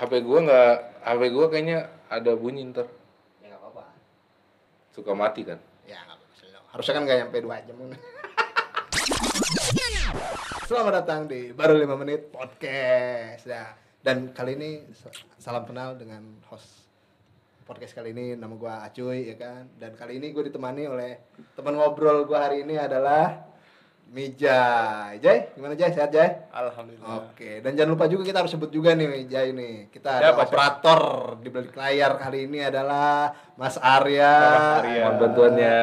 HP gua nggak HP gua kayaknya ada bunyi ntar Ya nggak apa-apa. suka mati kan. Ya nggak apa-apa. Harusnya kan nggak nyampe 2 jam. Selamat datang di baru 5 menit podcast. Ya. Dan kali ini sa- salam kenal dengan host podcast kali ini nama gua Acuy ya kan. Dan kali ini gue ditemani oleh teman ngobrol gua hari ini adalah Mijay. Jay, gimana Jay? Sehat Jay? Alhamdulillah. Oke, dan jangan lupa juga kita harus sebut juga nih Jai ini. Kita ada Siapa, siapa? operator di balik layar kali ini adalah Mas Arya. Mas Arya. Mohon bantuannya.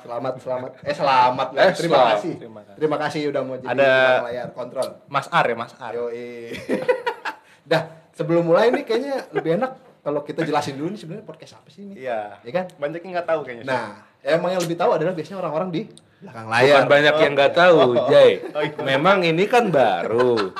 Selamat, selamat. Eh selamat. Eh, Terima selamat. kasih. Terima kasih. Terima kasih udah mau jadi Ada- layar kontrol. Mas Ar ya, Mas Ar. Yoi. Dah, sebelum mulai nih kayaknya lebih enak kalau kita jelasin dulu nih sebenarnya podcast apa sih ini. Iya. Ya kan? Banyak yang nggak tahu kayaknya. Nah, emang yang lebih tahu adalah biasanya orang-orang di belakang layar. Bukan banyak yang nggak tahu, Jay. Oh, iya. Memang ini kan baru.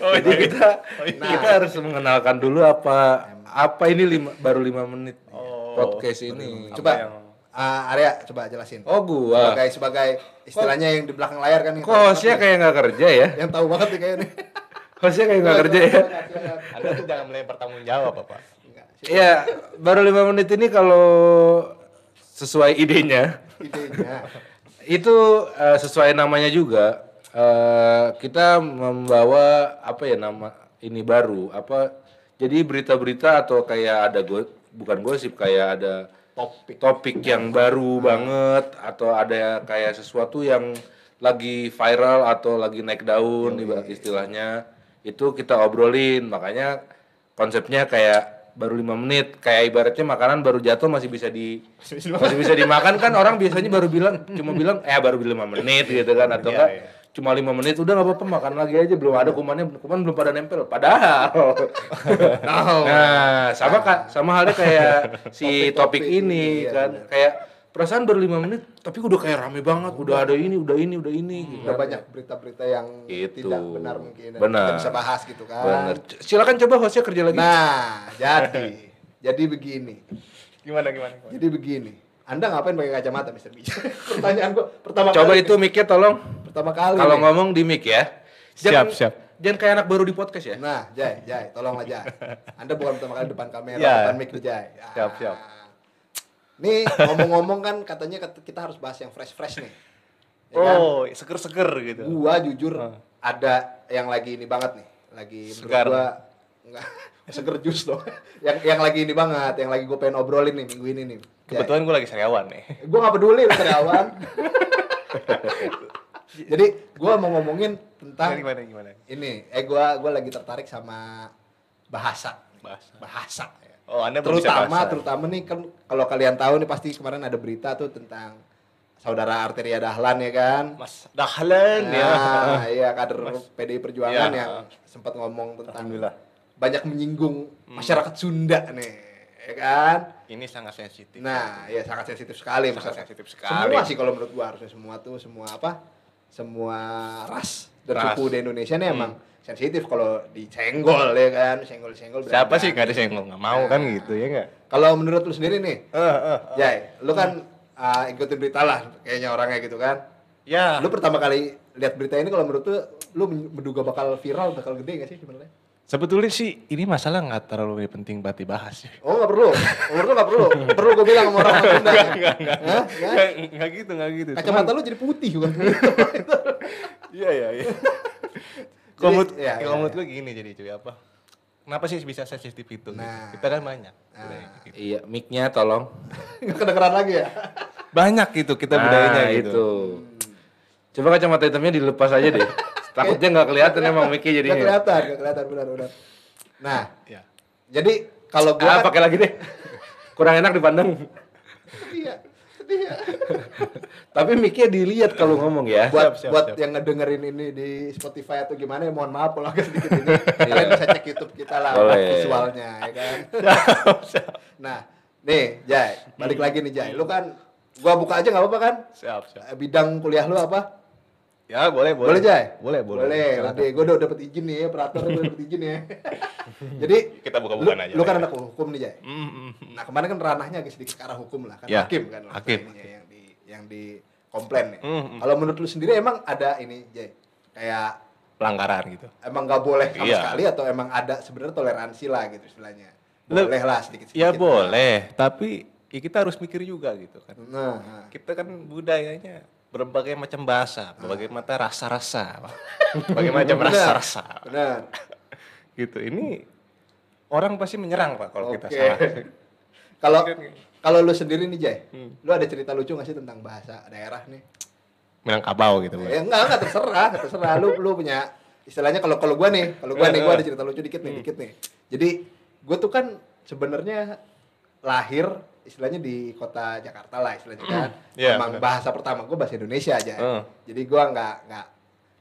Oh, Jadi iya. kita Oh, iya. kita harus mengenalkan dulu apa apa ini lima, baru lima menit Oh, podcast ini. Apa Coba yang- ah, Arya coba jelasin. Oh gua. Sebagai sebagai istilahnya yang di belakang layar kan. Kok hostnya kayak nggak kerja ya? yang tahu banget nih kayaknya. Hostnya kayak nggak kerja ya? Anda tuh jangan melempar tanggung jawab. Enggak. Iya, baru lima menit ini kalau sesuai idenya idenya itu eh, sesuai namanya juga eh, kita membawa apa ya nama ini baru apa jadi berita-berita atau kayak ada go, bukan gosip kayak ada topik. topik yang baru banget atau ada kayak sesuatu yang lagi viral atau lagi naik daun ibarat istilahnya itu kita obrolin. Makanya konsepnya kayak baru lima menit. Kayak ibaratnya makanan baru jatuh masih bisa di masih bisa dimakan. kan orang biasanya baru bilang cuma bilang eh baru lima menit gitu kan atau Iya, enggak iya. cuma lima menit udah nggak apa-apa makan lagi aja. Belum ada kumannya kuman belum pada nempel padahal. Nah sama kak sama halnya kayak si topik, ini iya, kan kayak perasaan baru lima menit tapi udah kayak rame banget udah ada ini udah ini udah ini gitu udah banyak berita-berita yang Gitu. tidak benar mungkin dan Benar. kita bisa bahas gitu kan Bener. C- silakan coba hostnya kerja lagi nah jadi jadi begini Gimana gimana? gimana? jadi begini anda ngapain pakai kacamata Mister Bija pertanyaan gua pertama coba kali itu mic-nya tolong pertama kali kalau nih. ngomong di mic ya Siap, siap. jangan kayak anak baru di podcast ya nah Jai Jai tolonglah Jai anda bukan pertama kali depan kamera Ya. depan mic Jai Ah. Siap, siap. Nih ngomong-ngomong kan katanya kat- kita harus bahas yang fresh-fresh nih Ya kan? Oh, seger-seger gitu. gua jujur Ah. ada yang lagi ini banget nih lagi Segar. gua enggak seger jus loh yang yang lagi ini banget yang lagi gue pengen obrolin nih minggu ini nih Kebetulan gue lagi sariawan nih. gue nggak peduli lu karyawan jadi gua mau ngomongin tentang Gimana gimana? ini eh gua gua lagi tertarik sama bahasa Bahasa. bahasa ya. Oh, Anda terutama bahasa. terutama nih kan kalau kalian tahu nih pasti kemarin ada berita tuh tentang saudara Arteria Dahlan ya kan Mas Dahlan ya. Nah, iya kader PDI Perjuangan Iya. yang sempat ngomong tentang banyak menyinggung masyarakat Sunda nih, ya kan? Ini sangat sensitif. Nah, ya sangat sensitif sekali Sangat masyarakat. sensitif sekali. Semua sih kalau menurut gua harusnya semua tuh semua apa? Semua ras dan Ras. suku di Indonesia nih emang sensitif kalau disenggol ya kan, senggol-senggol. Siapa berani. sih gak ada yang nggak mau kan gitu ya nggak? Kalau menurut lu sendiri nih, eh, eh. Jai, lu kan uh, ikutin berita lah kayaknya orangnya gitu kan. Ya. Lu pertama kali lihat berita ini kalau menurut lu lu menduga bakal viral, bakal gede gak sih sebenarnya? Sebetulnya sih ini masalah nggak terlalu penting buat dibahas ya. Oh nggak perlu, menurut lu nggak perlu. Perlu gue bilang sama orang Sunda. Nggak? Nggak, nggak gitu, nggak gitu. Kacamata lu jadi putih bukan? Iya, iya, iya. Kalau menurut, iya, kalau iya, menurut gue gini jadi cuy apa? Kenapa sih bisa sensitif itu? gitu? Nah. Kita kan banyak. Nah. gitu. iya mic-nya tolong Nggak kedengeran lagi ya? Banyak gitu kita Nah, budayanya gitu. itu coba kacamata hitamnya dilepas aja deh takutnya nggak kelihatan emang mic-nya Nggak jadinya kelihatan, nggak kelihatan benar-benar. Nah, Ya. jadi kalau gue ah pakai lagi deh kurang enak dipandang sedih ya. tapi mic-nya dilihat kalau ngomong ya. Buat Siap, siap, buat siap. yang ngedengerin ini di Spotify atau gimana ya mohon maaf kalau agak sedikit ini. Kalian bisa cek YouTube kita lah Boleh. visualnya ya kan? Nah nih Jai balik lagi nih Jai. Lu kan gua buka aja nggak apa-apa kan? Siap, siap. Bidang kuliah lu apa Ya, boleh, boleh. boleh Jai Boleh, boleh. boleh udah gue udah dapet izin nih ya operator udah dapet izin ya jadi Kita buka-bukaan lu, aja lu kan ya. anak hukum nih Jai Mm, mm, mm. nah kemarin kan ranahnya agak sedikit ke arah hukum lah kan Ya, hakim kan hakim. maksudnya yang di yang di komplain nih Hmm, hmm. kalau menurut lu sendiri emang ada ini Jay kayak pelanggaran gitu. Emang nggak boleh sama Iya. sekali atau emang ada sebenarnya toleransi lah gitu istilahnya. Boleh lah sedikit-sedikit. Ya boleh, tapi ya kita harus mikir juga gitu kan. Nah, nah. Kita kan budayanya berbagai macam bahasa, berbagai macam rasa-rasa, Pak. berbagai macam rasa-rasa. benar. Gitu. Ini orang pasti menyerang Pak kalau kita Oke. salah. Kalau kalau lu sendiri nih Jay, Hmm. lu ada cerita lucu nggak sih tentang bahasa daerah nih? Minangkabau gitu. Ya enggak, enggak terserah, terserah. Lu lu punya istilahnya kalau kalau gua nih, kalau gua nih gua ada cerita lucu dikit nih, dikit nih. Jadi gua tuh kan sebenarnya lahir istilahnya di kota Jakarta lah istilahnya kan. Iya, Emang benar. bahasa pertama gua bahasa Indonesia aja. Heeh. Jadi gua nggak nggak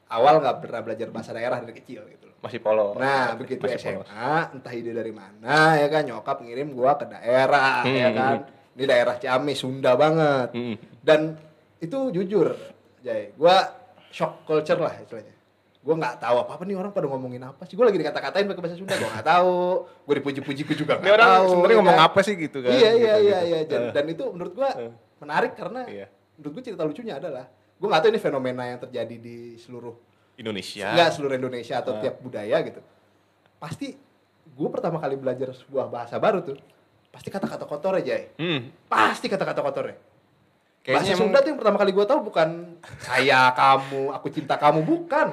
awal nggak pernah belajar bahasa daerah dari kecil gitu loh. Masih polos. Nah, begitu Masih SMA, polos. entah ide dari mana ya kan nyokap ngirim gua ke daerah Hmm, ya kan. Ini daerah Ciamis, Sunda banget. Hmm. Dan itu jujur, Jay, gua shock culture lah istilahnya. Gua nggak tahu apa-apa nih orang pada ngomongin apa sih. Gua lagi dikata-katain pakai bahasa Sunda, gua nggak tahu. Gua dipuji-puji gua juga nggak tahu. sebenarnya ya ngomong kan. apa sih gitu kan? Iya, Gitu, iya, iya, gitu. iya. Dan, Eh. dan itu menurut gua Eh. menarik karena Iya. menurut gua cerita lucunya adalah gua nggak tahu ini fenomena yang terjadi di seluruh Indonesia. Enggak seluruh Indonesia atau Ah. tiap budaya gitu. Pasti gue pertama kali belajar sebuah bahasa baru tuh, pasti kata-kata kotor ya, Jay. Hmm. Pasti kata-kata kotornya. Kayaknya bahasa emang- Sunda tuh yang pertama kali gue tahu bukan saya, kamu, aku cinta kamu, bukan.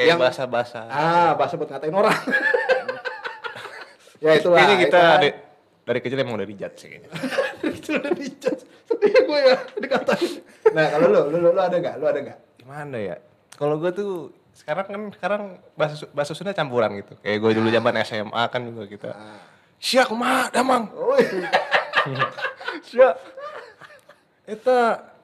Kayak Yang- bahasa-bahasa. Ah, bahasa buat ngatain orang. ya itulah. Kayaknya kita kan? dari, dari kecil emang udah dijat sih kayaknya. itu udah dijudge. Sedih gue ya dikatain. Nah, kalau lu, lu, lu, lu ada nggak? Lu ada nggak? Gimana ya? Kalau gue tuh sekarang kan sekarang bahasa bahasa Sunda campuran gitu. Kayak gue dulu zaman SMA kan juga kita. Ah. Siak mah damang. Oh. Siak. Eta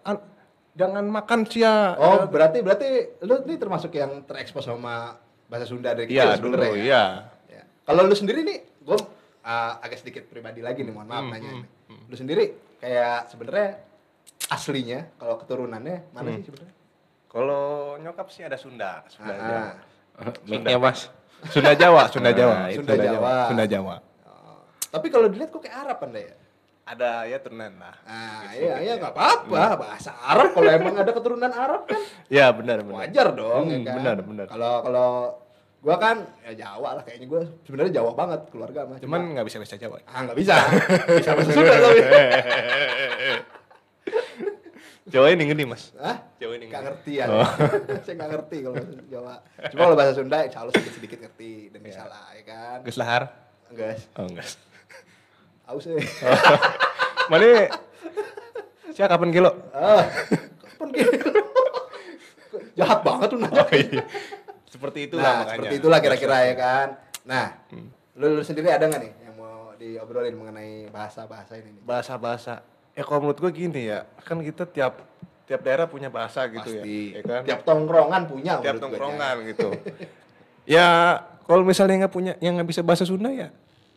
an- jangan makan sia. oh berarti berarti lu ini termasuk yang terekspos sama bahasa Sunda dari kecil Iya dulu, sebenarnya ya? iya. Ya. Kalau lu sendiri nih, gue agak sedikit pribadi lagi nih, mohon maaf Hmm, nanya. hmm, nih. Lu sendiri kayak sebenarnya aslinya kalau keturunannya mana Hmm. sih sebenarnya? Kalau nyokap sih ada Sunda, Sunda Ah, Jawa. Mic-nya mas. Sunda Jawa, Sunda Jawa, Ah, itu Sunda Jawa. Sunda Jawa. oh. Tapi kalau dilihat kok kayak Arab anda ya? Ada ya turunan lah. Ah, iya, iya nggak apa-apa. Bahasa Arab kalau emang ada keturunan Arab kan Ya benar benar. wajar dong, ya Hmm, kan? benar, benar. Kalau kalau gua kan ya Jawa lah kayaknya gua sebenarnya Jawa banget keluarga mah. Cuman nggak bisa bisa Jawa. ah nggak bisa. bisa bahasa Sunda tapi. Jawa ini gini mas. Hah? Jawa ini Gak ngerti ya. Oh. Saya gak ngerti kalau bahasa Jawa. Cuma kalau bahasa Sunda insya Allah sedikit-sedikit ngerti dan bisa Iya. lah ya kan. Gus lahar. Guys, Oh enggak. Aus ya. Mana? Siapa kapan kilo? Ah, kapan gitu? Jahat banget tuh nanya. Oh, iya. Seperti itulah nah, makanya. seperti itulah kira-kira ya kan. Nah, Hmm. lu, lu sendiri ada nggak nih yang mau diobrolin mengenai bahasa-bahasa ini? Bahasa-bahasa. Ya kalau menurut gua gini ya, kan kita tiap tiap daerah punya bahasa gitu Pasti. ya. ya kan? Tiap tongkrongan punya tiap gua, tongkrongan gitu. ya kalau misalnya nggak punya yang nggak bisa bahasa Sunda ya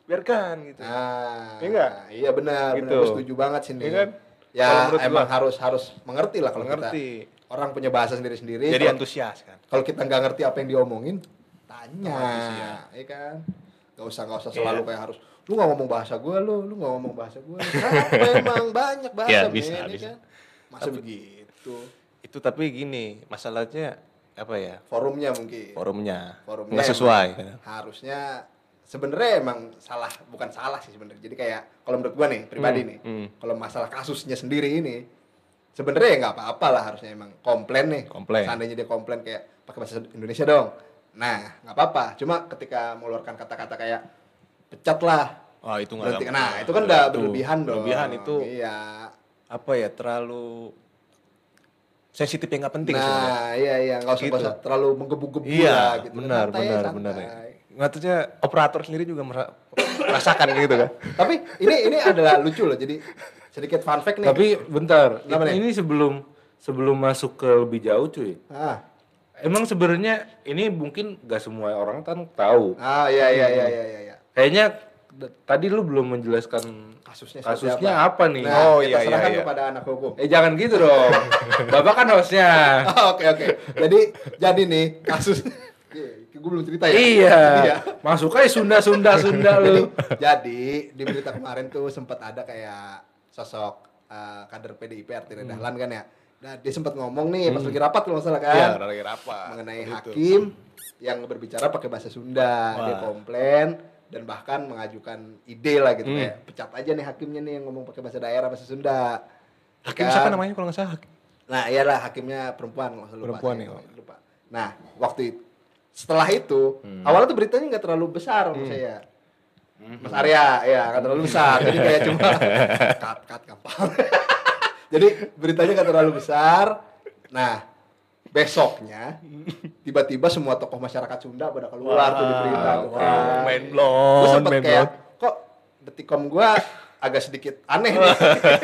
biarkan gitu. Nah, Iya nggak? iya benar, Gitu. benar setuju banget sih Iya nih. kan? Ya emang gua. harus harus mengerti lah kalau Mengerti. kita orang punya bahasa sendiri-sendiri. Jadi Kalau- antusias kan. Kalau kita nggak ngerti apa yang diomongin, tanya, Otomatis, ya. ya kan? Gak usah nggak usah Iya. selalu kayak harus lu nggak ngomong bahasa gue lu, lu nggak ngomong bahasa gue. Kenapa emang banyak bahasa Iya, men, bisa, ya bisa. kan? Masa begitu? Itu tapi gini, masalahnya apa ya? Forumnya mungkin. Forumnya Forumnya nggak emang sesuai. kan. Harusnya sebenarnya emang salah, bukan salah sih sebenarnya. Jadi kayak kalau menurut gua nih pribadi Hmm, nih, hmm. kalau masalah kasusnya sendiri ini sebenarnya ya nggak apa-apa lah harusnya emang komplain nih. Komplain. Seandainya dia komplain kayak pakai bahasa Indonesia dong. Nah, nggak apa-apa. Cuma ketika mengeluarkan kata-kata kayak pecat lah. Oh itu nggak. Nah, itu kan udah Itu. berlebihan dong. Berlebihan itu Iya. apa ya? Terlalu sensitif yang nggak penting. Nah, iya iya nggak usah, Gitu. terlalu menggebu-gebu Iya, lah gitu. benar, Santai, benar, santai. benar. ya. Maksudnya operator sendiri juga mera- merasakan gitu kan. Tapi ini ini adalah lucu loh. Jadi sedikit fun fact nih. Tapi bentar, Kenapa nih? ini sebelum sebelum masuk ke lebih jauh cuy. ah, Emang sebenarnya ini mungkin gak semua orang kan tahu. ah iya iya iya iya iya. iya. Kayaknya tadi lu belum menjelaskan Kasusnya kasusnya apa, nih. Nah, Oh, kita iya, iya, iya. kepada anak hukum. Eh jangan gitu dong. Bapak kan hostnya. Oke oke. Jadi jadi nih kasus gue belum cerita ya. Iya. Iya. Masuk aja Sunda Sunda Sunda lu. Jadi di berita kemarin tuh sempat ada kayak sosok eh, kader PDIP Artinya Hmm. Dahlan kan ya. Nah dia sempat ngomong nih pas lagi rapat kalau nggak salah kan. Iya, lagi rapat. mengenai Begitu. hakim yang berbicara pakai bahasa Sunda. Dia komplain dan bahkan mengajukan ide lah gitu Hmm. kayak pecat aja nih hakimnya nih yang ngomong pakai bahasa daerah bahasa Sunda. Hakim Kan? siapa namanya kalau nggak salah? Nah, iyalah hakimnya perempuan, usah lupa. Perempuan saya, ya. lupa. Nah, waktu itu setelah itu, awalnya tuh beritanya nggak terlalu besar menurut saya. Mas Arya, ya nggak terlalu besar. Jadi kayak cuma cut cut gampang. Jadi beritanya nggak terlalu besar. Nah, besoknya tiba-tiba semua tokoh masyarakat Sunda pada keluar tuh di berita. Wow, kan. main Gue blon, sempet kayak kok detikom gua agak sedikit aneh nih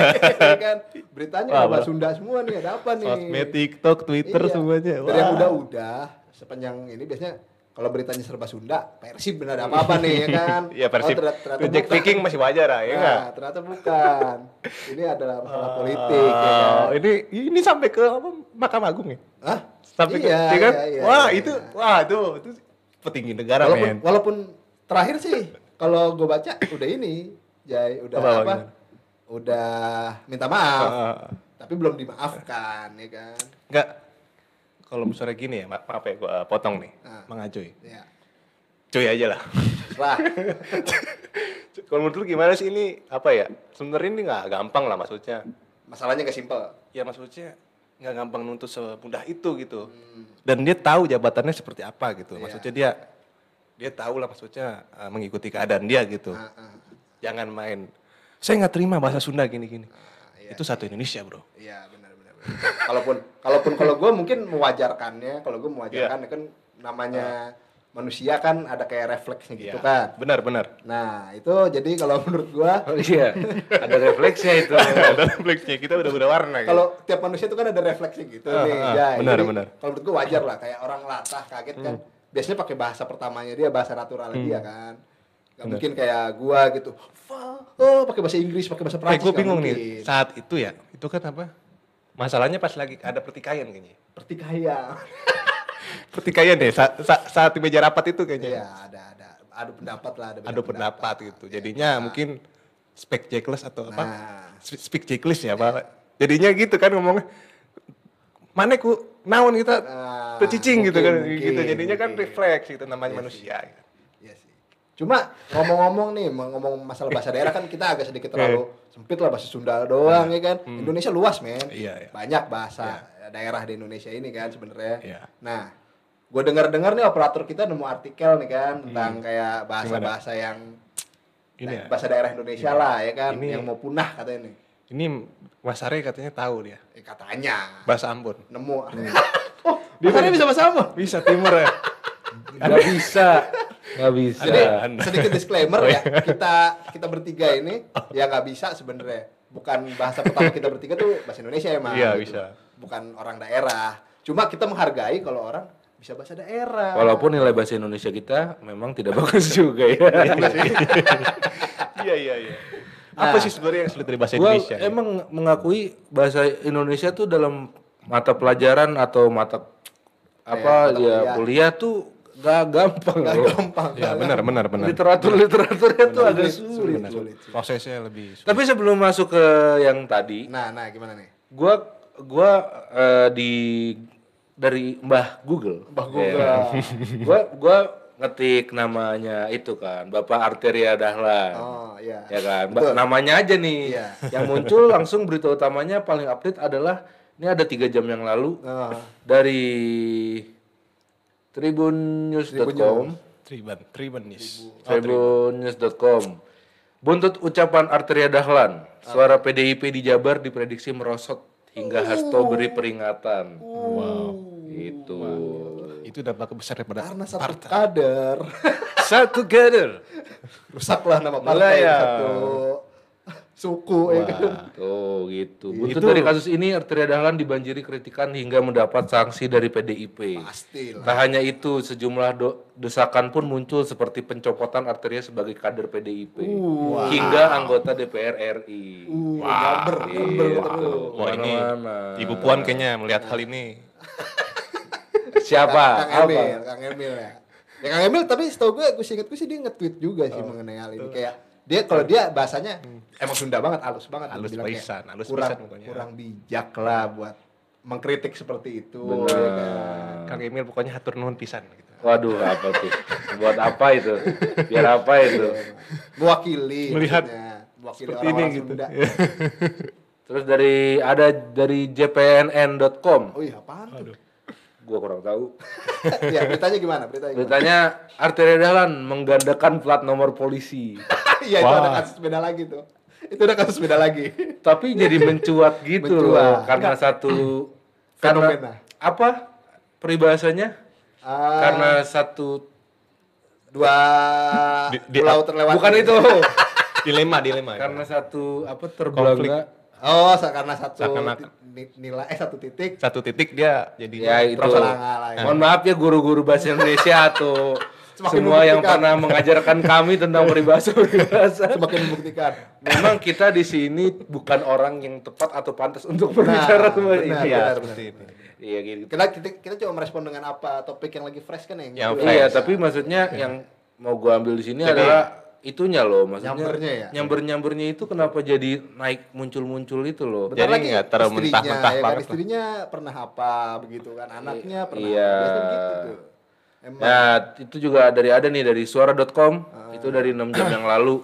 kan beritanya Wah, bahasa. Sunda semua nih ada apa nih Sosmed, TikTok, Twitter Iya. semuanya. dari yang Wah. udah-udah sepanjang ini biasanya kalau beritanya serba Sunda Persib benar ada apa-apa nih ya kan Iya Persib. Oh, ternyata, ternyata bukan. Viking masih wajar lah, ya Nah, nggak? ternyata bukan ini adalah masalah politik ya kan Oh, ini ini sampai ke apa? Mahkamah Agung ya? Hah? Sampai ke, iya, ya kan? iya, iya, wah, iya. itu wah itu itu petinggi negara, walaupun men. walaupun terakhir sih kalau gue baca udah ini Jay udah Apa, apa, gimana? udah minta maaf Ah. tapi belum dimaafkan ya kan Enggak. Kalau misalnya gini ya, ma- maaf ya gua potong nih. Ah. Mang ya Cuy aja lah. lah Kalau menurut lu gimana sih ini apa ya? Sebenarnya ini nggak gampang lah maksudnya. masalahnya gak simpel Ya maksudnya nggak gampang nuntut semudah itu gitu. Dan dia tahu jabatannya seperti apa gitu. Iya. Maksudnya dia dia tahu lah maksudnya eh, mengikuti keadaan dia gitu. Ah, ah. Jangan main. Saya nggak terima bahasa Sunda gini-gini. iya, itu satu Indonesia bro. Iya. Kalaupun kalaupun kalau gue mungkin mewajarkannya, kalau gue mewajarkan Iya. kan namanya manusia kan ada kayak refleksnya gitu Iya. kan. Benar benar. Nah itu jadi kalau menurut gue Oh iya, ada refleksnya itu. Ada refleksnya kita udah udah warna gitu. kalau tiap manusia itu kan ada refleksi gitu Ah, nih. ah, ya, benar, jadi benar. Kalau menurut gue wajar lah kayak orang latah kaget kan. Hmm. Biasanya pakai bahasa pertamanya dia bahasa naturalnya dia kan. Gak mungkin kayak gua gitu. "Fa- Oh, pakai bahasa Inggris, pakai bahasa Eh, Prancis. gue nggak bingung mungkin. nih, saat itu ya, itu kan apa? Masalahnya pas lagi ada pertikaian kayaknya. Pertikaian. Pertikaian deh, saat, saat, saat di meja rapat itu kayaknya. Iya, ada ada adu pendapat lah, ada beda Ada pendapat gitu. Jadinya mungkin speak checklist atau apa? Nah. Spe- Speak checklist ya, Pak. Jadinya gitu kan ngomongnya. Mana ku naon kita Nah, tercicing gitu kan mungkin, gitu. Jadinya kan mungkin. refleks gitu namanya Iya manusia. gitu. Iya. Cuma ngomong-ngomong nih, ngomong masalah bahasa daerah kan kita agak sedikit terlalu sempit lah bahasa Sunda doang ya kan. Indonesia luas men. Hmm. Iya, iya. Banyak bahasa daerah di Indonesia ini kan sebenarnya. Iya. Nah, gue dengar-dengar nih operator kita nemu artikel nih kan tentang kayak bahasa-bahasa yang Hmm. Ini ya. bahasa daerah Indonesia lah ya kan, Ini- yang mau punah katanya nih. Ini Mas Are katanya tahu dia Eh, katanya bahasa Ambon. nemu. oh, dia bisa bahasa apa? Bisa timur ya. Nggak bisa, nggak bisa. Jadi sedikit disclaimer Oh, ya, iya. kita kita bertiga ini ya nggak bisa sebenarnya. Bukan bahasa pertama kita bertiga tuh bahasa Indonesia emang. Iya, gitu. bisa. Bukan orang daerah. Cuma kita menghargai kalau orang bisa bahasa daerah. Walaupun nilai bahasa Indonesia kita memang tidak bagus juga ya. Iya iya iya. Apa sih sebenarnya yang sulit dari bahasa Gua Indonesia? emang mengakui bahasa Indonesia tuh dalam mata pelajaran atau mata apa mata ya kuliah. kuliah tuh gak gampang Nggak loh. gampang. Ya benar benar benar. Literatur literaturnya tuh agak Sulit, sulit. sulit, Benar. sulit. Prosesnya lebih sulit. Tapi sebelum masuk ke yang tadi, Nah, nah gimana nih? gua gua eh, di dari Mbah Google. Mbah Google. Ya. gua gua ngetik namanya itu kan, Bapak Arteria Dahlan. Oh, iya. Ya kan, Betul. Namanya aja nih. Iya. Yang muncul langsung berita utamanya paling update adalah ini ada tiga jam yang lalu Oh, dari tribunnews.com, Triban, Triban News. tribunnews.com. Buntut ucapan Arteria Dahlan, suara PDIP di Jabar diprediksi merosot hingga hasto beri peringatan. Wow. Itu. Itu dampak besar daripada karena satu partai. kader Satu together. rusaklah nama partai Wilayah. satu suku ya kan. Tuh gitu. Buntut Itu- dari kasus ini Arteria Dahlan dibanjiri kritikan hingga mendapat sanksi dari PDIP. Pasti lah. Tak hanya itu, sejumlah do- desakan pun muncul seperti pencopotan Arteria sebagai kader PDIP hingga anggota DPR RI. Uh, gamber, gamber Gitu. terus. Wah ini Ke mana-mana. Ibu Puan kayaknya melihat hal ini. Siapa? Kang Apa? Emil, Kang Emil ya. Ya Kang Emil tapi setahu gue, gue inget gue sih dia nge-tweet juga Oh. sih mengenai hal ini kayak dia kalau dia bahasanya emang Sunda banget, halus banget. Halus pisan, halus kurang, pisan pokoknya. kurang bijak lah buat mengkritik seperti itu. Benar. ya kan. Kang Emil pokoknya hatur nuhun pisan gitu. Waduh, apa tuh? Buat apa itu? Biar apa itu? Mewakili. Melihat maksudnya. Mewakili seperti ini orang-orang gitu. Sunda. Terus dari ada dari jpnn.com. Oh iya, apaan tuh? Gua kurang tahu. ya, beritanya gimana? Beritanya gimana? Beritanya Arteria Dahlan menggandakan plat nomor polisi. Iya, itu Wah. ada kasus beda lagi tuh. Itu ada kasus beda lagi. Tapi jadi mencuat gitu loh Mencuat. karena satu Fenomena. karena apa? Peribahasanya? Ah, Karena satu dua Di- di- pulau terlewati. bukan itu. dilema dilema ya. karena satu apa terbelangga Oh, karena satu nilai eh satu titik satu titik dia jadi ya itu. Lah ya. Mohon maaf ya guru-guru bahasa Indonesia atau Semakin semua yang membuktikan. pernah mengajarkan kami tentang peribahasa peribahasa. semakin membuktikan. Memang kita di sini bukan orang yang tepat atau pantas untuk berbicara semua benar, ini. Iya, benar, seperti benar. ini. Iya gitu. Kita, kita kita cuma merespon dengan apa topik yang lagi fresh kan yang Yang gitu. fresh. Iya, tapi maksudnya yang mau gua ambil di sini Jadi- adalah itunya loh, maksudnya Nyambernya ya? nyamber-nyambernya itu kenapa jadi naik muncul-muncul itu loh. Bentar Jadi lagi nggak terlalu istrinya, mentah-mentah ya kan, istrinya pernah apa begitu kan anaknya pernah Iya. apa. Gitu emang Nah, itu juga dari ada nih dari suara.com, Ah. itu dari 6 jam yang lalu.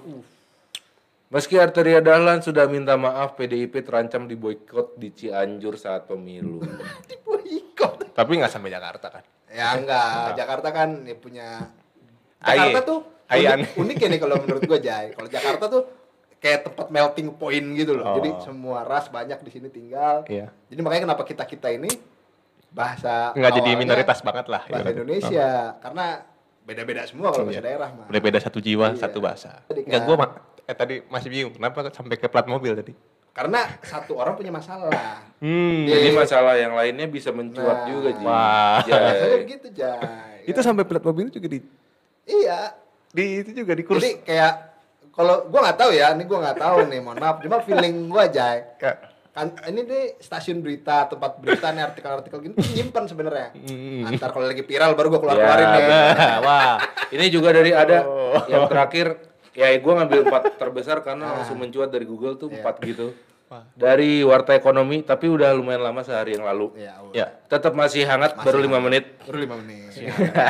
Meski Arteria Dahlan sudah minta maaf, PDIP terancam diboykot di Cianjur saat pemilu. boikot tapi nggak sampai Jakarta kan ya enggak Jakarta kan ya punya Aye. Jakarta tuh Ayan. unik, unik ya nih kalau menurut gua Jai kalau Jakarta tuh kayak tempat melting point gitu loh Oh. jadi semua ras banyak di sini tinggal Iya. jadi makanya kenapa kita kita ini bahasa nggak jadi minoritas banget lah bahasa ibaratnya. Indonesia karena beda-beda semua kalau bahasa Iya. daerah mah Udah beda satu jiwa, Iya. satu bahasa. Tadi kan- gua ma- eh tadi masih bingung kenapa sampai ke plat mobil tadi. karena satu orang punya masalah Hmm. Iya. Jadi masalah yang lainnya bisa mencuat Nah. juga, Ji. Wah. biasanya Jai. begitu Jai Itu sampai plat mobil juga di iya di itu juga di kurs. Jadi kayak kalau gua nggak tahu ya, ini gua nggak tahu nih, mohon maaf. Cuma feeling gua aja. Kan ini deh stasiun berita, tempat berita nih artikel-artikel gini nyimpan sebenarnya. Hmm. Antar kalau lagi viral baru gua keluar-keluarin Ya, nih. Nah, wah. Ini juga dari ada Oh. yang terakhir ya gue ngambil empat terbesar karena langsung mencuat dari Google tuh Iya. empat gitu. Wah. Dari Warta Ekonomi tapi udah lumayan lama sehari yang lalu. Ya, Allah. Ya, Tetap masih hangat baru lima menit. Baru lima menit.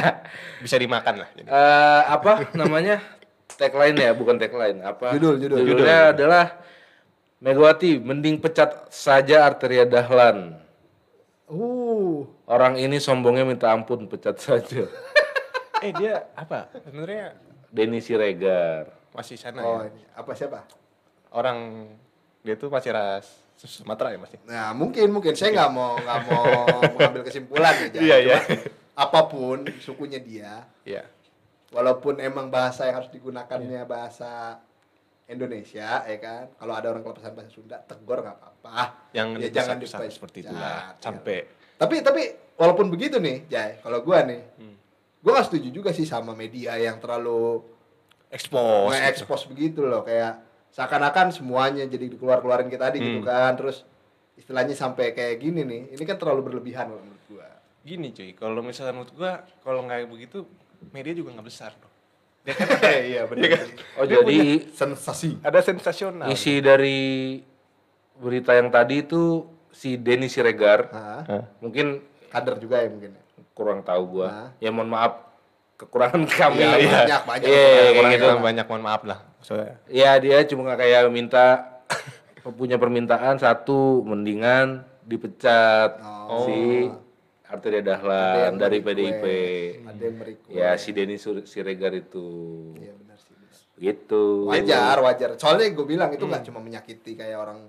bisa dimakan lah. Jadi. Eh, apa namanya? Tagline ya, bukan tagline. Apa? Judul, judul. Judulnya adalah Megawati mending pecat saja Arteria Dahlan. Uh, Orang ini sombongnya minta ampun, pecat saja. Eh dia apa? Sebenarnya Denny Siregar. masih sana oh ya. ini apa siapa? Orang dia tuh masih ras Sumatera ya masih. Nah mungkin mungkin saya nggak mau nggak mau mengambil kesimpulan ya. Jai. Iya, iya. Apa pun sukunya dia, Iya. walaupun emang bahasa yang harus digunakannya bahasa Indonesia ya kan kalau ada orang kelepasan bahasa Sunda tegur nggak apa-apa Yang ya jangan dipecat. seperti itulah. Sampai tapi tapi walaupun begitu nih Jai kalau gua nih Hmm. gua nggak setuju juga sih sama media yang terlalu expose. gitu. nge-expose begitu loh kayak seakan-akan semuanya jadi dikeluar-keluarin kita tadi gitu Hmm. kan terus istilahnya sampai kayak gini nih ini kan terlalu berlebihan loh menurut gua Gini cuy, kalau misalnya menurut gua kalau nggak begitu media juga nggak besar. Dia kan iya benar Oh Dia jadi sensasi ada sensasional. isi dari berita yang tadi itu si Denny Siregar? Hah? mungkin kader juga ya mungkin ya? kurang tahu gua Nah. ya mohon maaf kekurangan kami Iya, Iya, banyak, banyak. Iya, Kurang- kayak Kurang gitu. itu banyak mohon maaf lah. Soalnya ya dia cuma kayak minta punya permintaan satu mendingan dipecat Oh. si Arteria Dahlan yang dari PDIP ada yang merequest. ya si Denny Sur- Siregar itu Iya benar sih. benar. gitu Wajar, wajar. Soalnya gue bilang itu Hmm. nggak cuma menyakiti kayak orang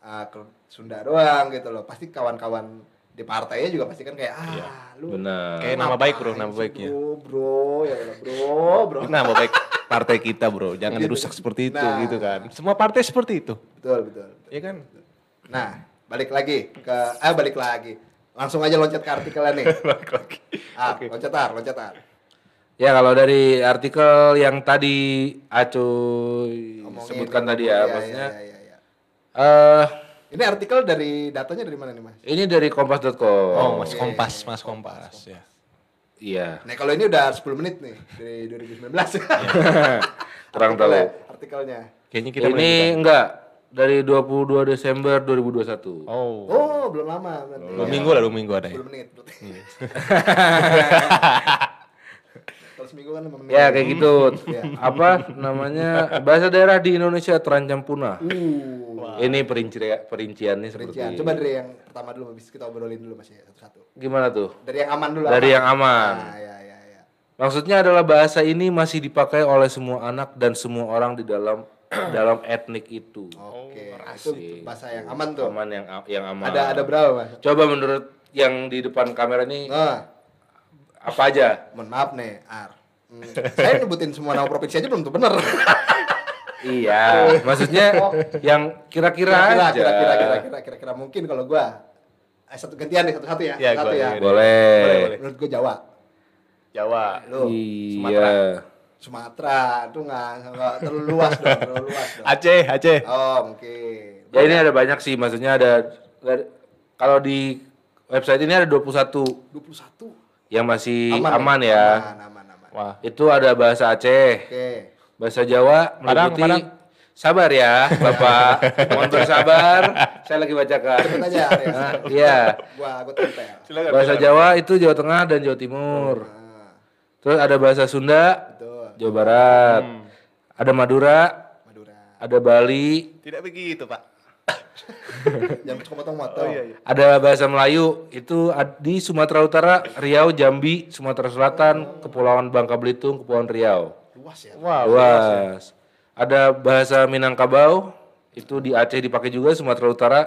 uh, Sunda doang gitu loh. Pasti kawan-kawan di partainya juga pasti kan kayak ah lu benar Kayak nama baik, bro, nama baiknya. Bro, bro, ya Allah, bro, bro. Mau baik partai kita, Bro. Jangan Gitu. dirusak seperti itu Nah. gitu kan. Semua partai seperti itu. Betul, betul. betul. Iya kan? Nah, balik lagi ke eh balik lagi. Langsung aja loncat ke artikelnya nih. Ah, loncat tar, loncat tar. Ya kalau dari artikel yang tadi Ngomongin sebutkan tadi ya, iya, maksudnya iya, iya, iya. eh Ini artikel dari datanya dari mana nih, Mas? ini dari kompas.com. Oh, Mas. Kompas, Mas Kompas ya. Iya. Nah, kalau ini udah 10 menit nih dari 2019. Kurang tahu. Artikelnya. Kayaknya kita ini enggak dari 22 Desember 2021. Oh. Oh, belum lama berarti. Dua minggu lah, dua minggu ada ya. 10 menit berarti. seminggu kan 5 menit. Ya kayak gitu. Iya. Apa namanya bahasa daerah di Indonesia terancam punah. Uh, Ini perinci perinciannya seperti rincian. Coba dari yang pertama dulu, habis kita obrolin dulu Mas ya, satu-satu. gimana tuh? Dari yang aman dulu. Dari yang aman. Nah, ya, ya, ya. Maksudnya adalah bahasa ini masih dipakai oleh semua anak dan semua orang di dalam dalam etnik itu. Oke, asik. itu bahasa yang aman tuh. Aman yang yang aman. Ada ada berapa Mas? Coba menurut yang di depan kamera ini Nah, apa aja? mohon maaf nih, Ar. Hmm, saya nyebutin semua nama provinsi aja belum tuh bener. Iya, maksudnya yang kira-kira Kira-kira, aja. kira-kira, kira-kira, kira-kira mungkin kalau gua eh, satu gantian deh satu-satu ya, Ya, satu gua ya. Boleh. Menurut gua Jawa. Jawa. Lu Iya. Sumatera itu nggak terlalu luas dong, terlalu luas dong. Aceh, Aceh. Oh mungkin. Ya ini ada banyak sih, maksudnya ada kalau di website ini ada 21 21 yang masih aman, Aman, ya. Aman, aman, aman. Wah. Itu ada bahasa Aceh, Oke. bahasa Jawa Padang, meliputi Padang. Sabar ya, Bapak. Mohon bersabar. Saya lagi bacakan. Cepet aja ya. Nah, Iya. Gua gua tempel. Bahasa Jawa itu Jawa Tengah dan Jawa Timur. Nah, Terus ada bahasa Sunda, betul. Jawa Barat. Ada Madura, Madura. ada Bali, Tidak begitu, Pak. Jangan suka potong-potong. iya, iya. ada bahasa Melayu itu di Sumatera Utara, Riau, Jambi, Sumatera Selatan, Kepulauan Bangka Belitung, Kepulauan Riau. Luas ya. Wow. Luas. Ada bahasa Minangkabau, itu di Aceh dipakai juga, Sumatera Utara,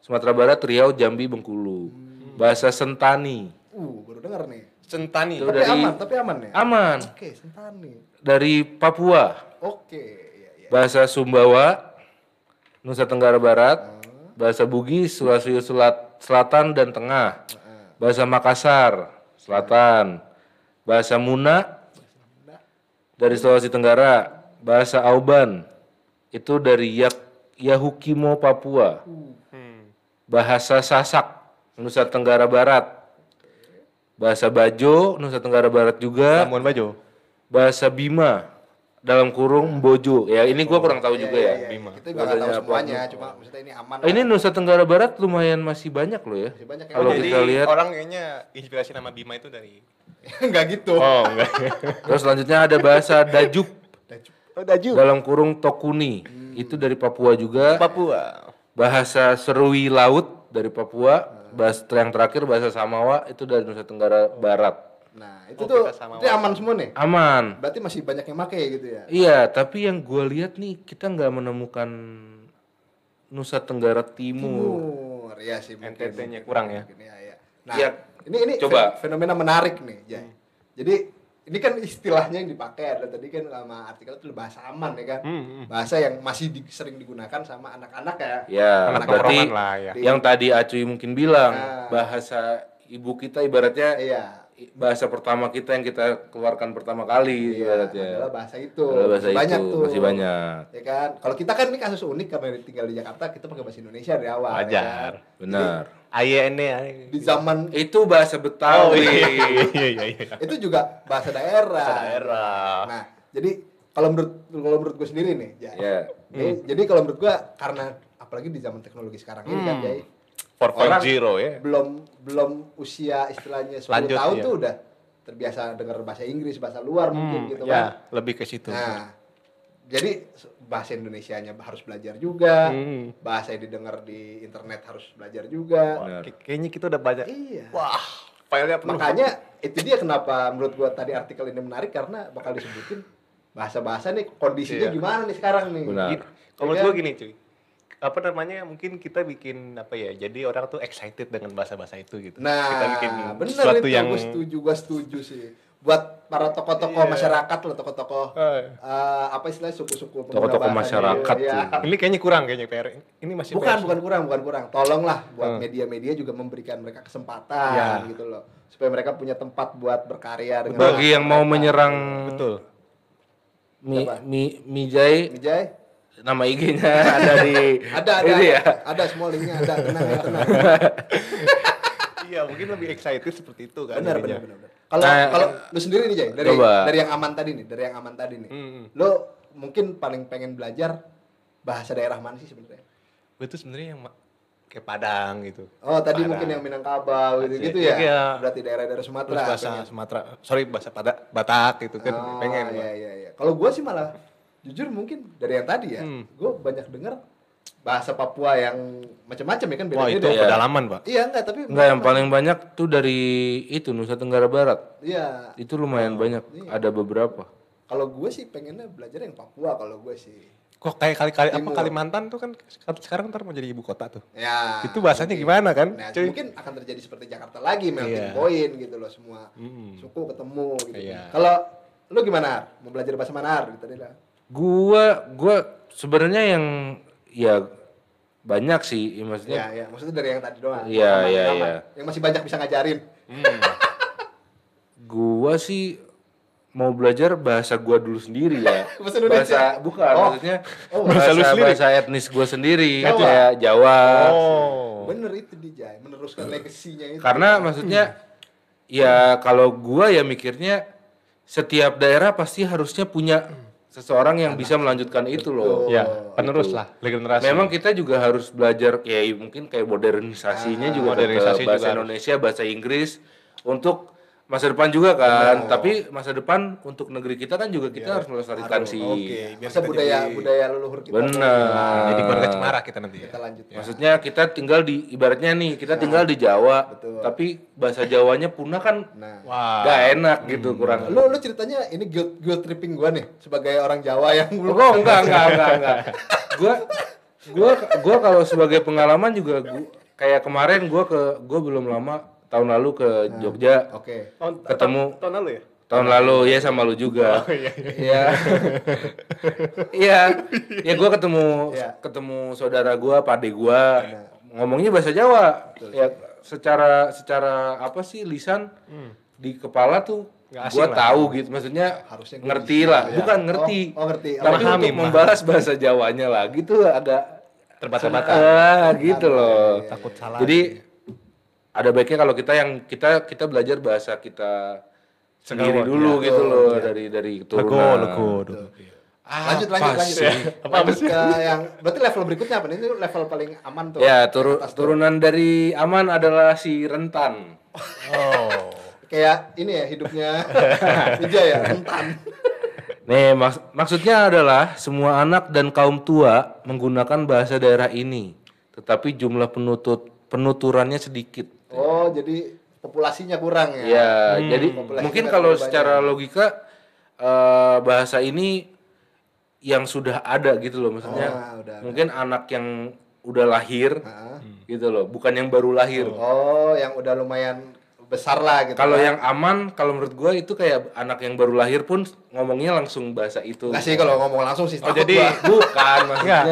Sumatera Barat, Riau, Jambi, Bengkulu. Bahasa Sentani, Uh, baru denger nih. Sentani. Itu Tapi dari- aman, tapi aman ya. aman. Oke, Sentani. Dari Papua, Oke, iya iya. bahasa Sumbawa, Nusa Tenggara Barat, bahasa Bugis, Sulawesi Selat- Selatan dan Tengah, bahasa Makassar, Selatan, bahasa Muna dari Sulawesi Tenggara, bahasa Auban itu dari Yak Yahukimo Papua, Hmm. bahasa Sasak Nusa Tenggara Barat, bahasa Bajo Nusa Tenggara Barat juga, Bajo. Bahasa Bima dalam kurung Bojo. Ya ini gua kurang tahu juga ya. Iya, iya, Bima. Kita juga nggak tahu apa? semuanya, cuma maksudnya ini aman. Oh, ini Nusa Tenggara Barat lumayan masih banyak loh ya. Masih banyak ya. Kalau Jadi kita lihat orang kayaknya inspirasi nama Bima itu dari Enggak gitu. Oh, enggak. terus selanjutnya ada bahasa Dajuk Oh, Daju. dalam kurung Tokuni. Itu dari Papua juga. Papua. Bahasa Serui Laut dari Papua. Bahasa yang terakhir bahasa Samawa itu dari Nusa Tenggara Barat. Nah, itu Oh, tuh sama itu aman semua nih. Aman. Berarti masih banyak yang make gitu ya. Iya, tapi yang gua lihat nih kita nggak menemukan Nusa Tenggara Timur. Timur, ya sih mungkin. NTT-nya kurang ya. Mungkin, ya, ya. Nah, Iya. ini ini Coba. fe- fenomena menarik nih, Jay. Jadi ini kan istilahnya yang dipakai ada tadi kan sama artikel itu bahasa aman ya kan. Hmm, hmm. Bahasa yang masih di- sering digunakan sama anak-anak ya. Ya, Anak berarti lah ya. yang tadi Acuy mungkin bilang Nah. bahasa ibu kita ibaratnya Iya. Bahasa pertama kita yang kita keluarkan pertama kali Iya, ibaratnya. adalah bahasa itu. Adalah bahasa Masih banyak itu, tuh. masih banyak. Ya kan? Kalau kita kan ini kasus unik karena tinggal di Jakarta, kita pakai bahasa Indonesia dari awal. ya Wajar. kan? Benar. Aye ini. Di zaman Itu bahasa Oh Betawi. iya iya iya iya. itu juga bahasa daerah. Bahasa daerah. Nah, jadi kalau menurut kalau menurut gue sendiri nih. Ya. Ini- Jadi kalau menurut gue karena apalagi di zaman teknologi sekarang ini kan, Hmm. Jay. 4.0 ya. Belum belum usia istilahnya 10 Lanjut, tahun iya. tuh udah terbiasa dengar bahasa Inggris, bahasa luar mungkin Hmm, gitu ya, kan. lebih ke situ. Nah, jadi bahasa Indonesianya harus belajar juga, Hmm. bahasa yang didengar di internet harus belajar juga. Kay- Kayaknya kita udah banyak. Iya. Wah, filenya penuh. Makanya itu dia kenapa menurut gua tadi artikel ini menarik karena bakal disebutin bahasa-bahasa nih kondisinya Iya. gimana nih sekarang nih. Benar. Gini, Kalau menurut kan? gue gini cuy, apa namanya mungkin kita bikin apa ya, jadi orang tuh excited dengan bahasa-bahasa itu gitu. Nah, kita bikin bener sesuatu itu yang gua setuju, gua setuju sih. Buat para tokoh-tokoh Iya. masyarakat loh, tokoh-tokoh Eh, eh, apa istilahnya suku-suku Tokoh-tokoh masyarakat Iya. tuh. ini kayaknya kurang kayaknya PR. Ini masih bukan PR. bukan kurang bukan kurang tolonglah buat Hmm. media-media juga memberikan mereka kesempatan Ya. gitu loh supaya mereka punya tempat buat berkarya dengan Bagi yang mau menyerang Betul. Mi? Mi, Mijay, Mijay nama IG-nya ada di ada ada ini ya. ada semua linknya ada tenang ya tenang Iya, mungkin lebih excited seperti itu kan. benar benar benar kalau Nah, kalau lu sendiri nih Jay dari coba. dari yang aman tadi nih dari yang aman tadi nih Hmm, lu mungkin paling pengen belajar bahasa daerah mana sih sebenarnya Gue tuh sebenarnya yang kayak Padang gitu. Oh, tadi Padang. mungkin yang Minangkabau gitu, gitu Iya, ya. iya. Berarti daerah-daerah Sumatera. Terus bahasa pengen. Sumatera, sorry bahasa pada Batak gitu kan Oh, pengen. Iya, iya, iya. Kalau gua sih malah jujur mungkin dari yang tadi ya, Hmm. gua banyak dengar bahasa Papua yang macam-macam ya kan Wah itu beda-beda. Iya. pedalaman pak. Iya enggak, tapi Enggak, yang paling banyak tuh dari itu Nusa Tenggara Barat. Iya. Itu lumayan banyak, ada beberapa. Kalau gue sih pengennya belajar yang Papua kalau gue sih. Kok kayak kali-kali apa Timur. Kalimantan tuh kan sekarang ntar mau jadi ibu kota tuh. Ya. itu bahasanya gimana kan? Nah, cuy? mungkin akan terjadi seperti Jakarta lagi Iya. melting point gitu loh semua Mm-mm. suku ketemu gitu. Iya. Kalau lu gimana? Mau belajar bahasa mana gitu tadi lah. Gua gua sebenarnya yang ya banyak sih, maksudnya Iya, iya. Maksudnya dari yang tadi doang. Iya, iya, iya. Yang masih banyak bisa ngajarin. gua sih mau belajar bahasa gua dulu sendiri ya. Bahasa Indonesia? bukan, Oh. maksudnya Oh, bahasa bahasa, bahasa etnis gua sendiri, Jawa? kayak Jawa. Oh. Bener itu Dijay, meneruskan legasinya itu. Karena maksudnya ya kalau gua ya mikirnya setiap daerah pasti harusnya punya seseorang yang bisa melanjutkan itu loh. Ya, penerus lah, regenerasi. Memang kita juga harus belajar kayak mungkin kayak modernisasinya juga Modernisasi bahasa juga harus. Indonesia, bahasa Inggris untuk masa depan juga kan. Tapi masa depan untuk negeri kita kan juga kita harus melestarikan sih. Oke, masa kita budaya jadi- budaya leluhur kita. Benar. jadi keluarga cemara kita nanti ya. Kita lanjut. Maksudnya kita tinggal di ibaratnya nih, kita tinggal di Jawa, Betul. tapi bahasa Jawanya punah kan Nah, Wah. gak enak gitu kurang. lu lu ceritanya ini guilt, guilt tripping gua nih sebagai orang Jawa yang belum Oh enggak enggak enggak enggak. Gua gua gua kalau sebagai pengalaman juga gua, kayak kemarin gua ke gua belum lama tahun lalu ke Jogja Oke. ketemu tahun lalu ya? tahun lalu ya sama lu juga. Iya. Iya. Ya gua ketemu Iya. ketemu saudara gua, pade gua ngomongnya bahasa Jawa. Ya secara secara apa sih lisan di kepala tuh asing gua lah. tahu gitu maksudnya Harusnya ngerti lah ya. bukan ngerti Oh, oh, ngerti. tapi Memahami, untuk membahas bahasa Jawanya lagi tuh agak Terbata-bata. ah gitu loh Takut salah. jadi ada baiknya kalau kita yang kita kita belajar bahasa kita sendiri Segawa, dulu iya. gitu loh iya. dari dari Lego, keturunan lego dulu. lanjut lanjut Apa lanjut sih? lanjut ke yang berarti level berikutnya apa nih ini level paling aman tuh ya turu- turunan dari aman adalah si rentan Oh. kayak ini ya hidupnya Ija ya rentan Nih, maks- maksudnya adalah semua anak dan kaum tua menggunakan bahasa daerah ini, tetapi jumlah penutut penuturannya sedikit. Oh jadi populasinya kurang ya Ya, jadi Populasinya mungkin kalau secara logika eh, bahasa ini yang sudah ada gitu loh, maksudnya Ah, udah ada. mungkin anak yang udah lahir Ah. gitu loh, bukan yang baru lahir. oh yang udah lumayan besar lah gitu Kalau kan. yang aman, kalau menurut gua itu kayak anak yang baru lahir pun ngomongnya langsung bahasa itu. nggak sih kalau ngomong langsung sih Oh, jadi- gua. bukan maksudnya.